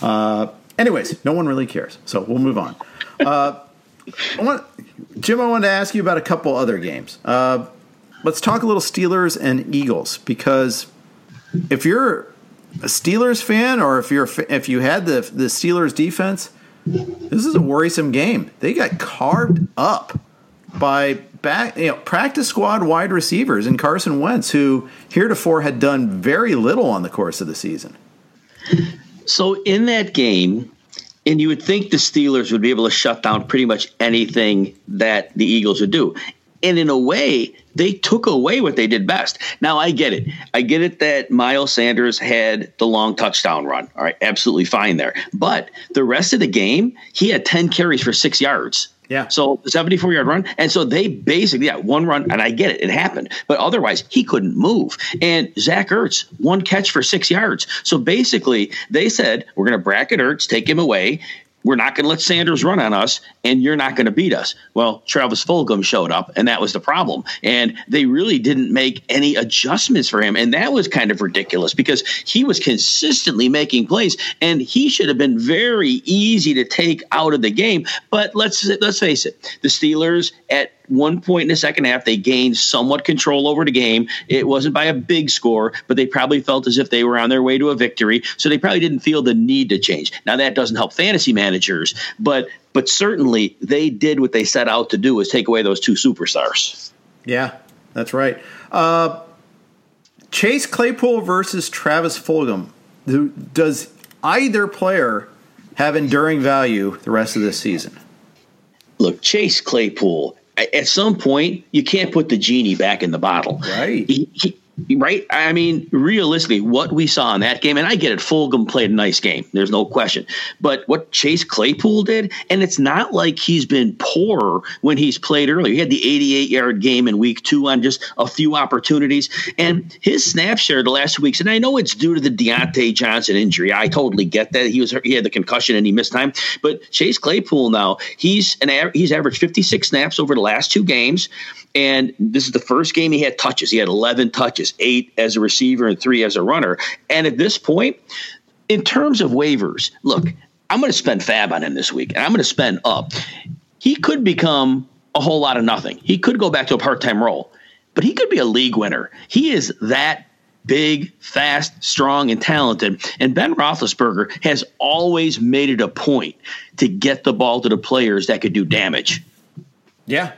[SPEAKER 2] Uh, Anyways, no one really cares, so we'll move on. Uh, I want, Jim, I wanted to ask you about a couple other games. Uh, let's talk a little Steelers and Eagles because if you're a Steelers fan or if you're if you had the the Steelers defense, this is a worrisome game. They got carved up by back you know practice squad wide receivers and Carson Wentz, who heretofore had done very little on the course of the season.
[SPEAKER 3] So in that game, and you would think the Steelers would be able to shut down pretty much anything that the Eagles would do. And in a way, they took away what they did best. Now, I get it. I get it that Miles Sanders had the long touchdown run. All right, absolutely fine there. But the rest of the game, he had 10 carries for six yards.
[SPEAKER 2] Yeah.
[SPEAKER 3] So 74 yard run. And so they basically, yeah, one run, and I get it, it happened. But otherwise, he couldn't move. And Zach Ertz, one catch for six yards. So basically, they said, we're going to bracket Ertz, take him away. We're not going to let Sanders run on us, and you're not going to beat us. Well, Travis Fulgham showed up, and that was the problem. And they really didn't make any adjustments for him, and that was kind of ridiculous because he was consistently making plays, and he should have been very easy to take out of the game. But let's let's face it, the Steelers at one point in the second half, they gained somewhat control over the game. It wasn't by a big score, but they probably felt as if they were on their way to a victory. So they probably didn't feel the need to change. Now that doesn't help fantasy managers, but but certainly they did what they set out to do is take away those two superstars.
[SPEAKER 2] Yeah, that's right. Uh, Chase Claypool versus Travis Fulgham. Does either player have enduring value the rest of this season?
[SPEAKER 3] Look, Chase Claypool at some point you can't put the genie back in the bottle.
[SPEAKER 2] Right.
[SPEAKER 3] He, he, right? I mean, realistically, what we saw in that game, and I get it, Fulgham played a nice game. There's no question. But what Chase Claypool did, and it's not like he's been poor when he's played earlier. He had the 88 yard game in week two on just a few opportunities. And his snap share the last weeks, and I know it's due to the Diontae Johnson injury. I totally get that. He was he had the concussion and he missed time. But Chase Claypool now, he's an he's averaged 56 snaps over the last two games. And this is the first game he had touches. He had 11 touches, eight as a receiver and three as a runner. And at this point, in terms of waivers, look, I'm going to spend FAAB on him this week, and I'm going to spend up. He could become a whole lot of nothing. He could go back to a part time role, but he could be a league winner. He is that big, fast, strong, and talented. And Ben Roethlisberger has always made it a point to get the ball to the players that could do damage.
[SPEAKER 2] Yeah,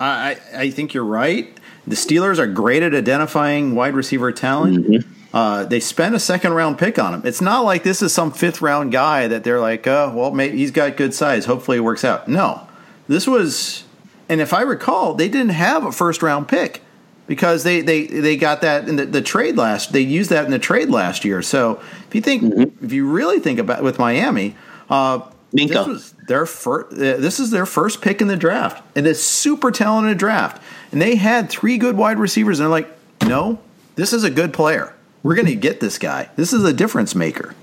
[SPEAKER 2] I, I think you're right. The Steelers are great at identifying wide receiver talent. Mm-hmm. Uh, they spent a second round pick on him. It's not like this is some fifth round guy that they're like, oh, well, maybe he's got good size. Hopefully it works out. No, this was, and if I recall, they didn't have a first round pick because they, they, they got that in the, the trade last. They used that in the trade last year. So if you think, mm-hmm. if you really think about with Miami, uh,
[SPEAKER 3] Minkah.
[SPEAKER 2] This was their first. This is their first pick in the draft, and this super talented draft, and they had three good wide receivers. And they're like, no, this is a good player. We're going to get this guy. This is a difference maker.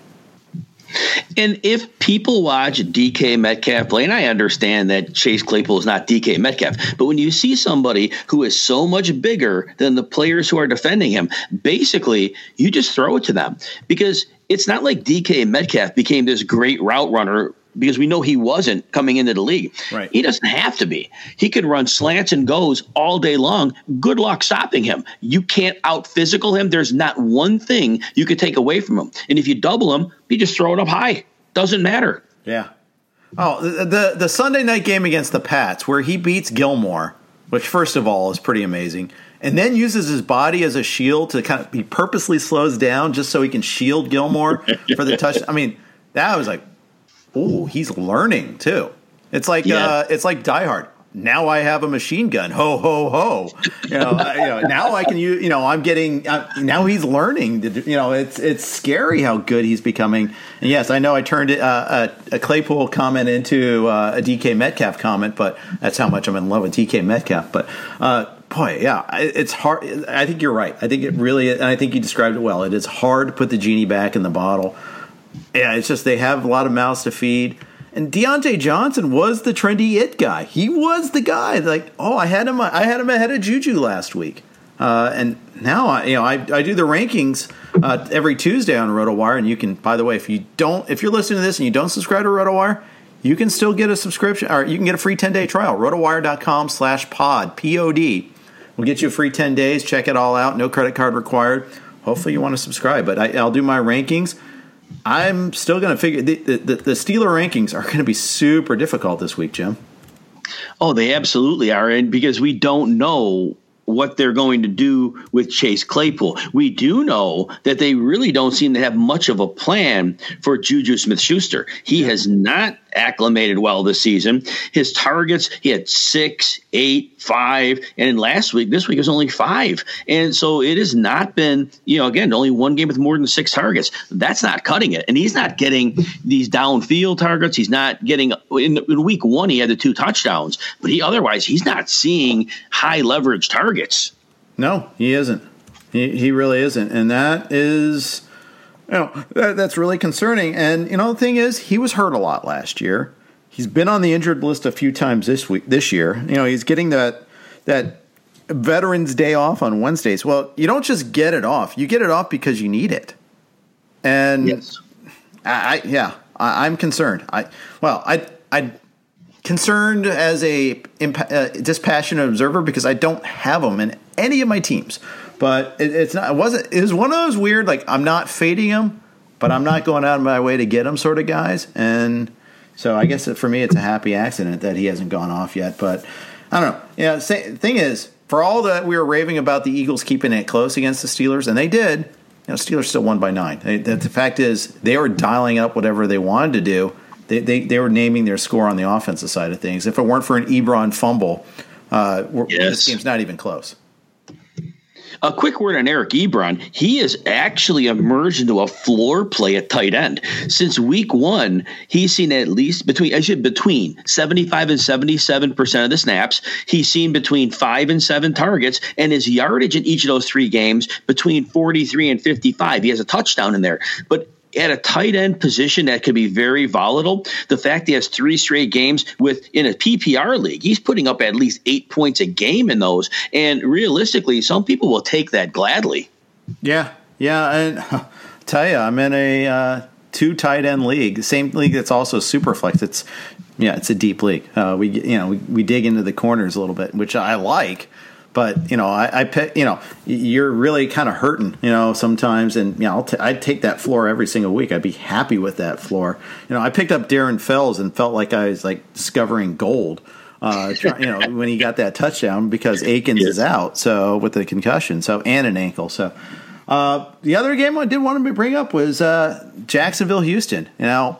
[SPEAKER 3] And if people watch DK Metcalf play, and I understand that Chase Claypool is not DK Metcalf, but when you see somebody who is so much bigger than the players who are defending him, basically you just throw it to them because it's not like DK Metcalf became this great route runner because we know he wasn't coming into the league.
[SPEAKER 2] Right.
[SPEAKER 3] He doesn't have to be. He can run slants and goes all day long. Good luck stopping him. You can't out physical him. There's not one thing you could take away from him. And if you double him, you just throw it up high. Doesn't matter.
[SPEAKER 2] Yeah. Oh, the, the, the Sunday night game against the Pats where he beats Gilmore, which first of all is pretty amazing. And then uses his body as a shield to kind of he purposely slows down just so he can shield Gilmore for the touch. I mean, that was like oh, he's learning too. It's like yeah. uh, it's like Die Hard. Now I have a machine gun. Ho ho ho! You know, I, you know now I can use. You know, I'm getting. Uh, now he's learning. To, you know, it's it's scary how good he's becoming. And yes, I know I turned uh, a, a, Claypool comment into uh, a DK Metcalf comment, but that's how much I'm in love with DK Metcalf. But uh, boy, yeah, it's hard. I think you're right. I think it really, and I think you described it well. It is hard to put the genie back in the bottle. Yeah, it's just they have a lot of mouths to feed. And Diontae Johnson was the trendy it guy. He was the guy. Like, oh, I had him. I had him ahead of Juju last week. Uh, and now, I, you know, I, I do the rankings uh, every Tuesday on RotoWire, and you can. By the way, if you don't, if you're listening to this and you don't subscribe to RotoWire, you can still get a subscription, or you can get a free 10 day trial. RotoWire.com/slash pod p o d. We'll get you a free 10 days. Check it all out. No credit card required. Hopefully, you want to subscribe. But I, will do my rankings. I'm still going to figure the, the, the Steeler rankings are going to be super difficult this week, Jim.
[SPEAKER 3] Oh, they absolutely are, and because we don't know what they're going to do with Chase Claypool. We do know that they really don't seem to have much of a plan for Juju Smith Schuster. He has not acclimated well this season. His targets, he had six, eight, five, and last week, this week was only five. And so it has not been, you know, again, only one game with more than six targets. That's not cutting it. And he's not getting these downfield targets. He's not getting, in, in week one, he had the two touchdowns, but he otherwise, he's not seeing high leverage targets.
[SPEAKER 2] No, he isn't. He, he really isn't. And that is you know, that, that's really concerning. And you know, the thing is, he was hurt a lot last year. He's been on the injured list a few times this week, this year. You know, he's getting that that Veterans Day off on Wednesdays. Well, you don't just get it off; you get it off because you need it. And yes. I, I yeah, I, am concerned. I well, I I concerned as a uh, dispassionate observer because I don't have them in any of my teams. But it, it's not. It wasn't. It was one of those weird. Like I'm not fading him, but I'm not going out of my way to get him, sort of guys. And so I guess for me, it's a happy accident that he hasn't gone off yet. But I don't know. Yeah. Say, thing is, for all that we were raving about the Eagles keeping it close against the Steelers, and they did. You know, Steelers still won by nine. The fact is, they were dialing up whatever they wanted to do. They, they, they were naming their score on the offensive side of things. If it weren't for an Ebron fumble, uh, yes. this game's not even close.
[SPEAKER 3] A quick word on Eric Ebron. He has actually emerged into a floor play at tight end. Since week one, he's seen at least between actually between 75 and 77% of the snaps. He's seen between five and seven targets, and his yardage in each of those three games between 43 and 55. He has a touchdown in there. But at a tight end position that could be very volatile. The fact he has three straight games with in a PPR league, he's putting up at least eight points a game in those. And realistically, some people will take that gladly.
[SPEAKER 2] Yeah, yeah, and I'll tell you, I'm in a uh, two tight end league, same league that's also super flex. It's yeah, it's a deep league. Uh, we you know we, we dig into the corners a little bit, which I like. But you know, I, I pick, you know, you're really kind of hurting, you know, sometimes, and you know, I'll t- I'd take that floor every single week. I'd be happy with that floor. You know, I picked up Darren Fells and felt like I was like discovering gold. Uh, you know, when he got that touchdown because Akins yes. is out, so with the concussion, so and an ankle, so. Uh, the other game I did want to bring up was uh, Jacksonville Houston. You know,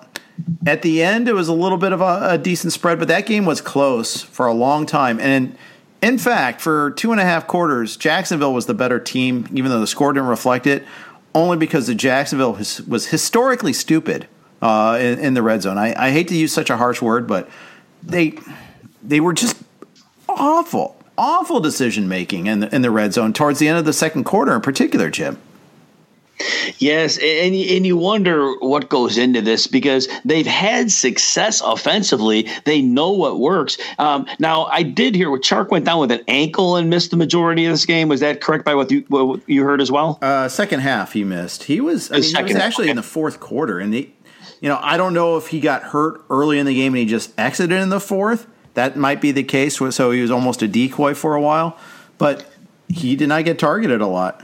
[SPEAKER 2] at the end it was a little bit of a, a, decent spread, but that game was close for a long time. And in fact, for two and a half quarters, Jacksonville was the better team, even though the score didn't reflect it, only because the Jacksonville was historically stupid uh, in, in, the red zone. I, I hate to use such a harsh word, but they they were just awful, awful decision making in the, in the red zone towards the end of the second quarter, in particular, Jim.
[SPEAKER 3] Yes, and and you wonder what goes into this because they've had success offensively. They know what works. Um, now, I did hear what Chark went down with an ankle and missed the majority of this game. Was that correct by what you what you heard as well?
[SPEAKER 2] Uh, second half, he missed. He was, I mean, he was actually okay. in the fourth quarter, and the, you know, I don't know if he got hurt early in the game and he just exited in the fourth. That might be the case. So he was almost a decoy for a while, but he did not get targeted a lot.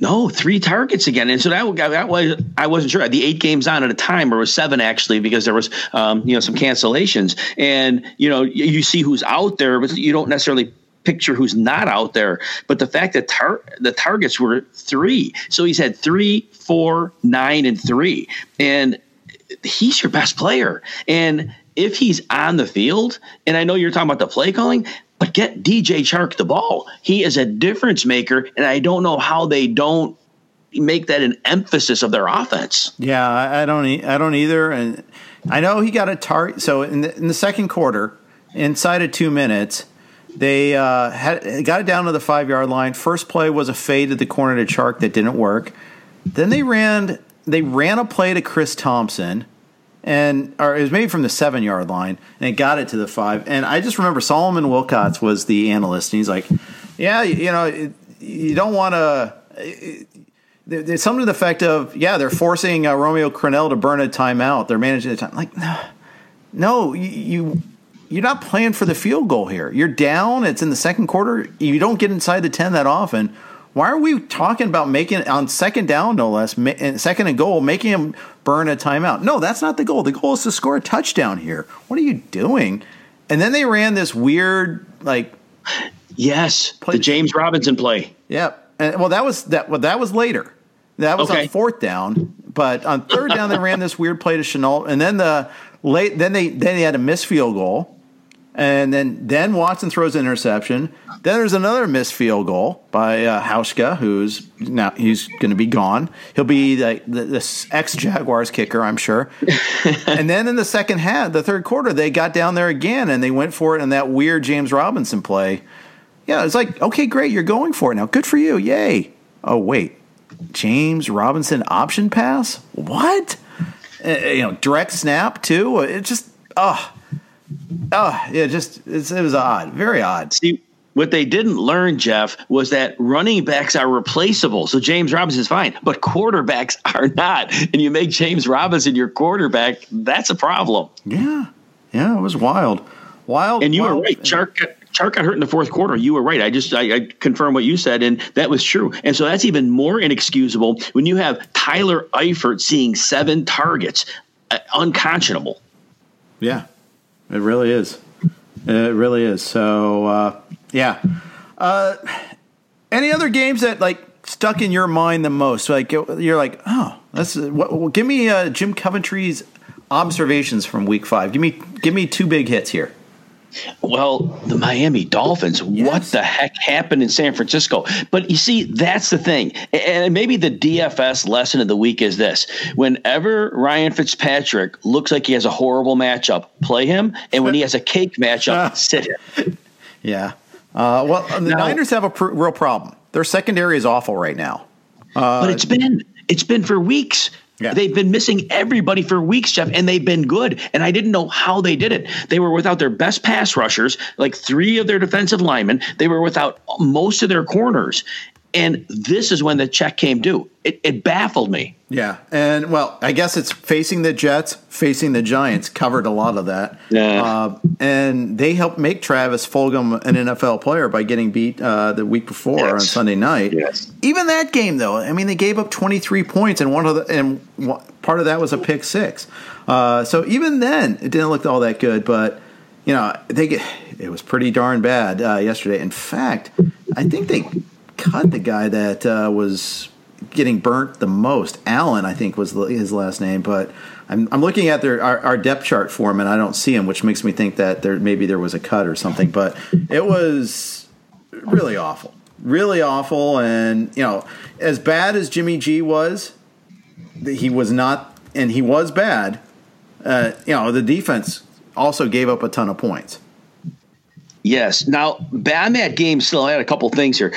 [SPEAKER 3] No, three targets again, and so that, that was I wasn't sure. The eight games on at a time, or was seven actually, because there was um, you know some cancellations, and you know you, you see who's out there, but you don't necessarily picture who's not out there. But the fact that tar- the targets were three, so he's had three, four, nine, and three, and he's your best player, and if he's on the field, and I know you're talking about the play calling, but get DJ Chark the ball. He is a difference maker, and I don't know how they don't make that an emphasis of their offense.
[SPEAKER 2] Yeah, I don't. I don't either. And I know he got a target. So in the, in the second quarter, inside of two minutes, they uh, had got it down to the five yard line. First play was a fade to the corner to Chark that didn't work. Then they ran. They ran a play to Chris Thompson and or it was maybe from the seven yard line, and it got it to the five. And I just remember Solomon Wilcots was the analyst, and he's like, "Yeah, you know, you don't want to. There's something to the effect of, yeah, they're forcing uh, Romeo Crennel to burn a timeout. They're managing the time. Like, no, no, you you're not playing for the field goal here. You're down. It's in the second quarter. You don't get inside the ten that often. Why are we talking about making on second down, no less, second and goal, making him burn a timeout? No, that's not the goal. The goal is to score a touchdown here. What are you doing? And then they ran this weird, like,
[SPEAKER 3] yes, play. the James Robinson play.
[SPEAKER 2] Yep. And well, that was that. Well, that was later. That was okay. on fourth down. But on third down, they ran this weird play to Shenault, and then the late. Then they then they had a missed field goal, and then then Watson throws an interception. Then there's another missed field goal by uh, Hauschka, who's now he's going to be gone. He'll be like the, the ex Jaguars kicker, I'm sure. and then in the second half, the third quarter, they got down there again and they went for it in that weird James Robinson play. Yeah, it's like okay, great, you're going for it now. Good for you, yay. Oh wait, James Robinson option pass? What? Uh, you know, direct snap too. It just oh, oh, yeah, just it was odd, very odd.
[SPEAKER 3] See, what they didn't learn, Jeff, was that running backs are replaceable. So James Robinson's fine, but quarterbacks are not. And you make James Robinson your quarterback, that's a problem.
[SPEAKER 2] Yeah, yeah, it was wild, wild.
[SPEAKER 3] And you
[SPEAKER 2] wild.
[SPEAKER 3] were right, Chark. Chark got hurt in the fourth quarter. You were right. I just I, I confirm what you said, and that was true. And so that's even more inexcusable when you have Tyler Eifert seeing seven targets. Uh, unconscionable.
[SPEAKER 2] Yeah, it really is. It really is. So uh, yeah. Uh, any other games that like stuck in your mind the most? Like you're like, oh, that's what, give me uh, Jim Coventry's observations from Week Five. Give me give me two big hits here.
[SPEAKER 3] Well, the Miami Dolphins, yes. what the heck happened in San Francisco? But you see, that's the thing. And maybe the DFS lesson of the week is this whenever Ryan Fitzpatrick looks like he has a horrible matchup, play him. And when he has a cake matchup, sit him.
[SPEAKER 2] Yeah. Uh, well, the now, Niners have a pr- real problem. Their secondary is awful right now.
[SPEAKER 3] Uh, but it's been it's been for weeks. Yeah. They've been missing everybody for weeks, Jeff, and they've been good. And I didn't know how they did it. They were without their best pass rushers, like three of their defensive linemen. They were without most of their corners. And this is when the check came due. It, it, baffled me.
[SPEAKER 2] Yeah. And well, I guess it's facing the Jets, facing the Giants covered a lot of that.
[SPEAKER 3] Yeah. Uh,
[SPEAKER 2] and they helped make Travis Fulgham an NFL player by getting beat uh, the week before yes. on Sunday night.
[SPEAKER 3] Yes.
[SPEAKER 2] Even that game, though, I mean, they gave up 23 points, and one of the and part of that was a pick six. Uh, so even then, it didn't look all that good. But you know, think it, it was pretty darn bad uh, yesterday. In fact, I think they cut the guy that uh, was getting burnt the most. Allen, I think, was his last name, but I'm, I'm looking at their our, our, depth chart for him, and I don't see him, which makes me think that there maybe there was a cut or something. But it was really awful, really awful, and you know, as bad as Jimmy G was, he was not, and he was bad. Uh, you know, the defense also gave up a ton of points.
[SPEAKER 3] Yes. Now, on that game, still, I had a couple things here.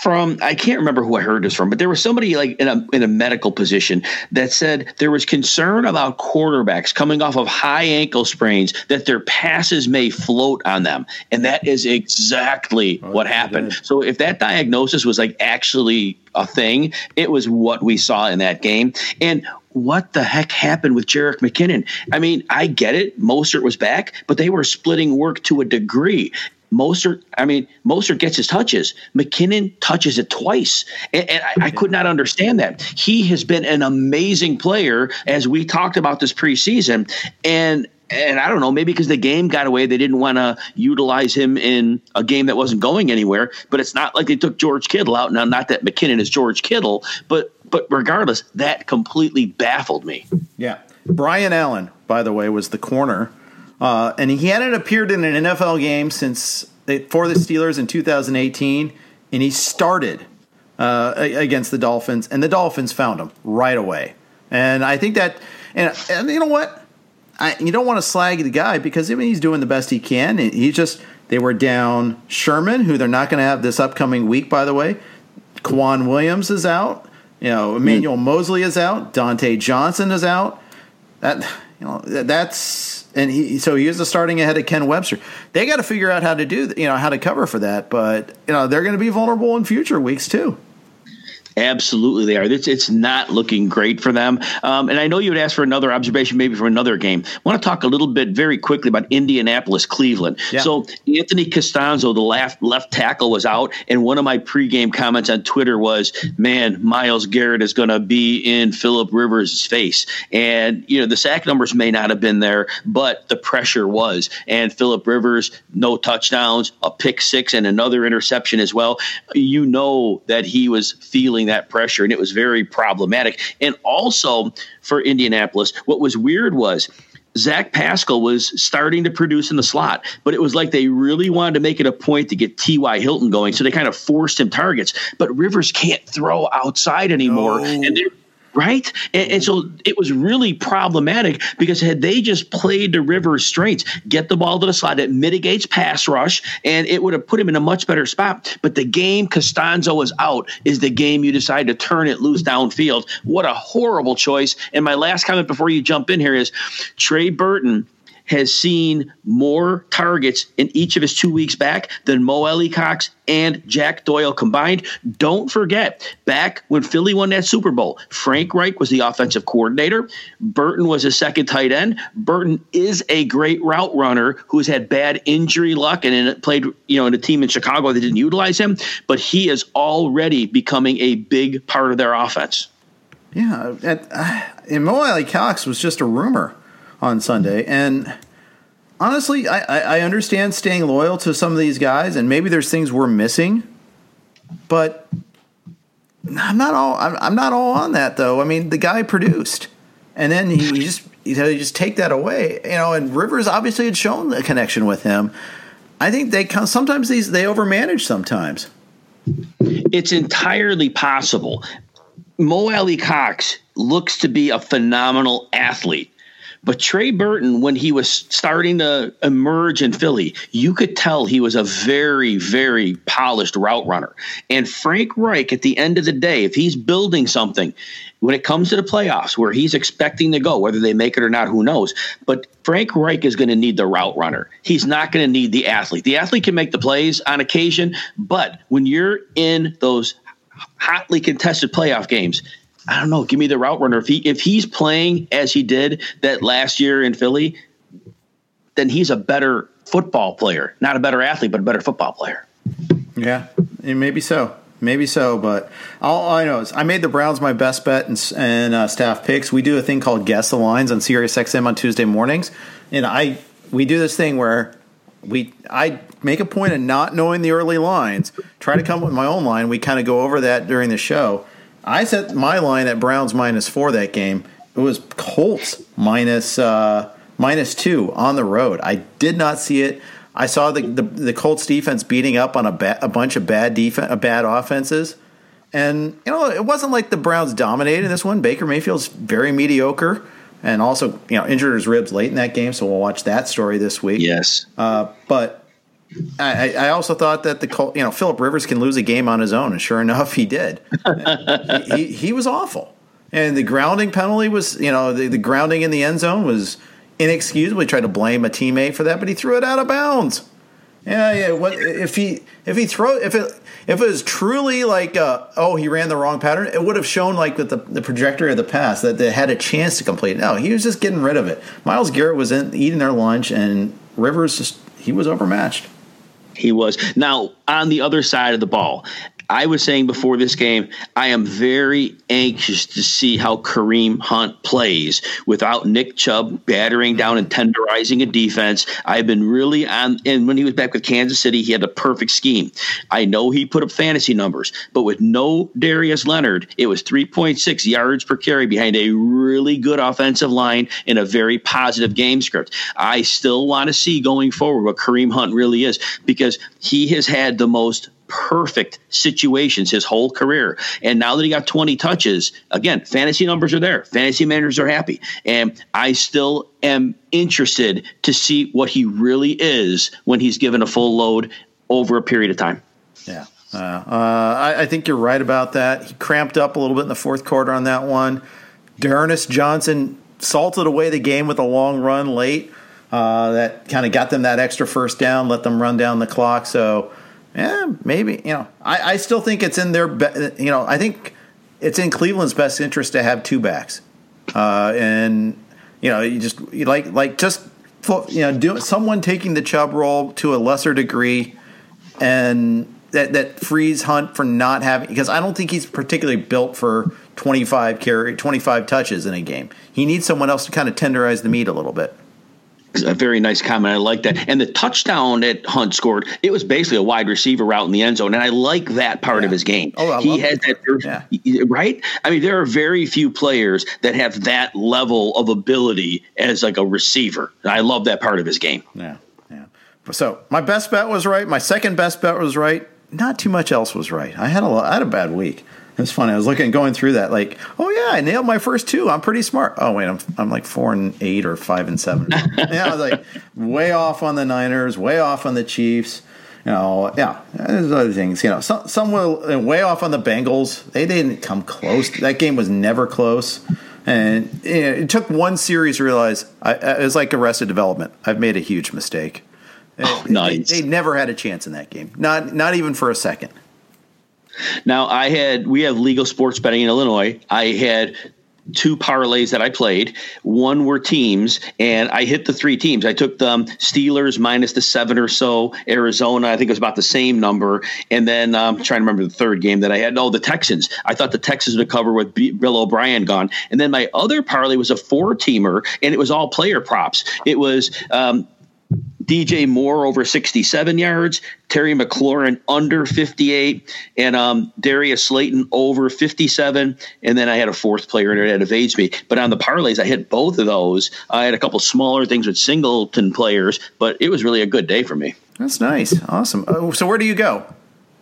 [SPEAKER 3] From I can't remember who I heard this from, but there was somebody like in a in a medical position that said there was concern about quarterbacks coming off of high ankle sprains that their passes may float on them, and that is exactly oh, what happened. So if that diagnosis was like actually a thing, it was what we saw in that game. And what the heck happened with Jerick McKinnon? I mean, I get it. Mostert was back, but they were splitting work to a degree. Mostert, I mean, Mostert gets his touches. McKinnon touches it twice. And, and I, I, could not understand that. He has been an amazing player, as we talked about this preseason. And and I don't know, maybe because the game got away, they didn't want to utilize him in a game that wasn't going anywhere. But it's not like they took George Kittle out. Now, not that McKinnon is George Kittle, but but regardless, that completely baffled me.
[SPEAKER 2] Yeah. Brian Allen, by the way, was the corner. Uh, and he hadn't appeared in an NFL game since for the Steelers in 2018, and he started uh, against the Dolphins, and the Dolphins found him right away. And I think that, and, and you know what, I, you don't want to slag the guy because I mean he's doing the best he can. He just they were down Sherman, who they're not going to have this upcoming week, by the way. K'Waun Williams is out. You know, Emmanuel mm. Moseley is out. Dontae Johnson is out. that you know that's and he so he is the starting ahead of Ken Webster. They got to figure out how to do you know how to cover for that, but you know they're going to be vulnerable in future weeks too.
[SPEAKER 3] Absolutely, they are. It's, it's not looking great for them. Um, and I know you would ask for another observation, maybe for another game. I want to talk a little bit very quickly about Indianapolis, Cleveland. Yeah. So Anthony Castonzo, the left left tackle, was out, and one of my pregame comments on Twitter was, "Man, Myles Garrett is going to be in Philip Rivers' face." And you know the sack numbers may not have been there, but the pressure was. And Philip Rivers, no touchdowns, a pick six, and another interception as well. You know that he was feeling that pressure, and it was very problematic. And also for Indianapolis, what was weird was Zach Pascal was starting to produce in the slot, but it was like they really wanted to make it a point to get T.Y. Hilton going. So they kind of forced him targets. But Rivers can't throw outside anymore. No. And right? And, and, so it was really problematic because had they just played to Rivers' strengths, get the ball to the slot, it mitigates pass rush, and it would have put him in a much better spot. But the game Castonzo was out is the game you decide to turn it loose downfield. What a horrible choice. And my last comment before you jump in here is Trey Burton has seen more targets in each of his two weeks back than Mo Alie-Cox and Jack Doyle combined. Don't forget, back when Philly won that Super Bowl, Frank Reich was the offensive coordinator. Burton was his second tight end. Burton is a great route runner who's had bad injury luck and played, you know, in a team in Chicago that didn't utilize him, but he is already becoming a big part of their offense.
[SPEAKER 2] Yeah, at, uh, and Mo Alie-Cox was just a rumor on Sunday. And honestly, I, I understand staying loyal to some of these guys, and maybe there's things we're missing, but I'm not all I'm, I'm not all on that though. I mean, the guy produced, and then he just you know, just take that away, you know. And Rivers obviously had shown a connection with him. I think they sometimes these they overmanage sometimes.
[SPEAKER 3] It's entirely possible. Mo Alie-Cox looks to be a phenomenal athlete but Trey Burton, when he was starting to emerge in Philly, you could tell he was a very, very polished route runner. And Frank Reich, at the end of the day, if he's building something, when it comes to the playoffs where he's expecting to go, whether they make it or not, who knows? But Frank Reich is going to need the route runner. He's not going to need the athlete. The athlete can make the plays on occasion, but when you're in those hotly contested playoff games, I don't know. Give me the route runner. If he if he's playing as he did that last year in Philly, then he's a better football player, not a better athlete, but a better football player.
[SPEAKER 2] Yeah, maybe so. Maybe so, but all I know is I made the Browns my best bet and, and uh, staff picks. We do a thing called Guess the Lines on SiriusXM on Tuesday mornings, and I we do this thing where we I make a point of not knowing the early lines, try to come up with my own line. We kind of go over that during the show, I set my line at Browns minus four that game. It was Colts minus, uh, minus two on the road. I did not see it. I saw the, the, the Colts defense beating up on a, ba- a bunch of bad defense, uh, bad offenses, and you know it wasn't like the Browns dominated this one. Baker Mayfield's very mediocre, and also you know injured his ribs late in that game, so we'll watch that story this week.
[SPEAKER 3] Yes,
[SPEAKER 2] uh, but I, I, also thought that the you know Philip Rivers can lose a game on his own, and sure enough, he did. he, he was awful, and the grounding penalty was you know the, the grounding in the end zone was inexcusable. He tried to blame a teammate for that, but he threw it out of bounds. Yeah, yeah. What if he if he throw if it if it was truly like uh, oh he ran the wrong pattern, it would have shown like with the, the trajectory of the pass that they had a chance to complete. No, he was just getting rid of it. Myles Garrett was in, eating their lunch, and Rivers just he was overmatched.
[SPEAKER 3] He was. Now, on the other side of the ball, I was saying before this game, I am very anxious to see how Kareem Hunt plays without Nick Chubb battering down and tenderizing a defense. I've been really on, and when he was back with Kansas City, he had a perfect scheme. I know he put up fantasy numbers, but with no Darius Leonard, it was 3.6 yards per carry behind a really good offensive line and a very positive game script. I still want to see going forward what Kareem Hunt really is because he has had the most perfect situations his whole career. And now that he got 20 touches, again, fantasy numbers are there. Fantasy managers are happy. And I still am interested to see what he really is when he's given a full load over a period of time.
[SPEAKER 2] Yeah. Uh, uh, I, I, think you're right about that. He cramped up a little bit in the fourth quarter on that one. D'Ernest Johnson salted away the game with a long run late. Uh, that kind of got them that extra first down, let them run down the clock. So, yeah, maybe you know, I, I still think it's in their, be- you know, I think it's in Cleveland's best interest to have two backs, uh, and you know, you just you like like just you know, do someone taking the Chubb role to a lesser degree, and that that frees Hunt for not having because I don't think he's particularly built for 25 carry 25 touches in a game. He needs someone else to kind of tenderize the meat a little bit
[SPEAKER 3] a very nice comment. I like that. And the touchdown that Hunt scored, it was basically a wide receiver route in the end zone, and I like that part yeah. of his game. Oh, I he has that, that yeah. right. I mean, there are very few players that have that level of ability as like a receiver. I love that part of his game.
[SPEAKER 2] Yeah, yeah. So my best bet was right. My second best bet was right. Not too much else was right. I had a I had a bad week. It's funny. I was looking, going through that, like, oh yeah, I nailed my first two. I'm pretty smart. Oh wait, I'm I'm like four and eight or five and seven. yeah, I was like way off on the Niners, way off on the Chiefs. You know, yeah, there's other things. You know, some some were uh, way off on the Bengals. They didn't come close. That game was never close. And you know, it took one series to realize I, it was like Arrested Development. I've made a huge mistake.
[SPEAKER 3] Oh, nice.
[SPEAKER 2] They, they never had a chance in that game. Not not even for a second.
[SPEAKER 3] Now I had we have legal sports betting in Illinois. I had two parlays that I played. One were teams, and I hit the three teams. I took the Steelers minus the seven or so. Arizona, I think it was about the same number. And then I'm um, trying to remember the third game that I had. No, the Texans. I thought the Texans would cover with B- Bill O'Brien gone. And then my other parlay was a four teamer, and it was all player props. It was um, DJ Moore over 67 yards, Terry McLaurin under 58, and um, Darius Slayton over 57. And then I had a fourth player in it that evades me. But on the parlays, I hit both of those. I had a couple smaller things with singleton players, but it was really a good day for me.
[SPEAKER 2] That's nice. Awesome. Uh, so where do you go?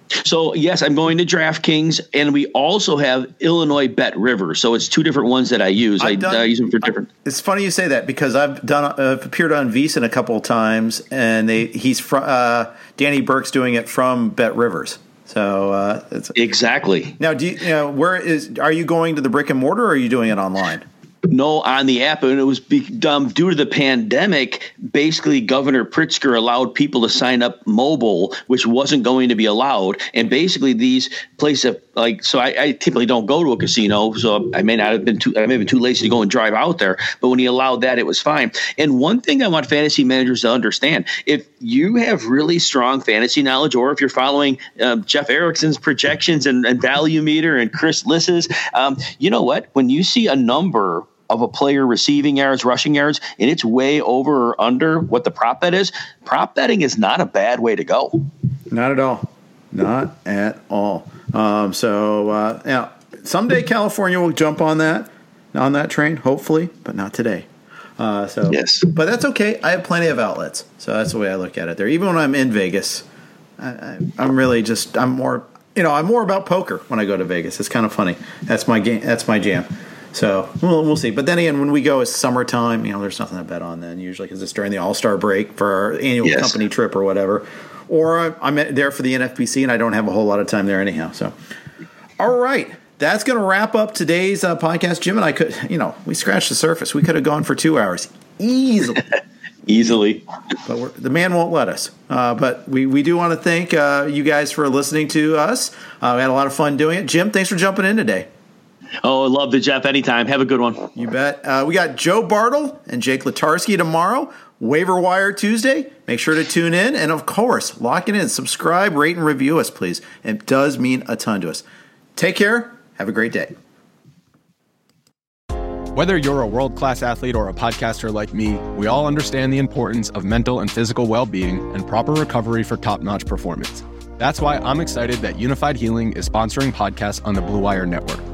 [SPEAKER 3] So yes, I'm going to DraftKings, and we also have Illinois Bet River. So it's two different ones that I use. I, done, I, use them for different.
[SPEAKER 2] It's funny you say that because I've done I've appeared on VSiN a couple of times, and they he's from uh, Danny Burke's doing it from Bet Rivers. So uh,
[SPEAKER 3] exactly.
[SPEAKER 2] Now, do you, you know where is are you going to the brick and mortar, or are you doing it online?
[SPEAKER 3] No, on the app, and it was be, um, due to the pandemic. Basically, Governor Pritzker allowed people to sign up mobile, which wasn't going to be allowed. And basically, these places, like, so I, I, typically don't go to a casino, so I may not have been too, I may have been too lazy to go and drive out there. But when he allowed that, it was fine. And one thing I want fantasy managers to understand: if you have really strong fantasy knowledge, or if you're following um, Jeff Erickson's projections and, and, value meter and Chris Liss's, um, you know what? When you see a number of a player receiving yards, rushing yards, and it's way over or under what the prop bet is, prop betting is not a bad way to go.
[SPEAKER 2] Not at all. Not at all. Um, so uh, yeah, someday California will jump on that on that train, hopefully, but not today. Uh, so
[SPEAKER 3] yes,
[SPEAKER 2] but that's okay. I have plenty of outlets, so that's the way I look at it. There, even when I'm in Vegas, I, am really just I'm more you know I'm more about poker when I go to Vegas. It's kind of funny. That's my game. That's my jam. So we'll, we'll see. But then again, when we go, it's summertime. You know, there's nothing to bet on then usually because it's during the All Star break for our annual yes. company trip or whatever. Or I'm there for the NFBC and I don't have a whole lot of time there anyhow. So, all right. That's going to wrap up today's uh, podcast. Jim and I could, you know, we scratched the surface. We could have gone for two hours easily.
[SPEAKER 3] easily.
[SPEAKER 2] But the man won't let us. Uh, but we, we do want to thank uh, you guys for listening to us. Uh, we had a lot of fun doing it. Jim, thanks for jumping in today.
[SPEAKER 3] Oh, love the Jeff anytime. Have a good one.
[SPEAKER 2] You bet. Uh, we got Joe Bartel and Jake Latarski tomorrow. Waiver Wire Tuesday. Make sure to tune in. And of course, lock it in. Subscribe, rate, and review us, please. It does mean a ton to us. Take care. Have a great day.
[SPEAKER 4] Whether you're a world class athlete or a podcaster like me, we all understand the importance of mental and physical well being and proper recovery for top notch performance. That's why I'm excited that Unifyd Healing is sponsoring podcasts on the Blue Wire Network.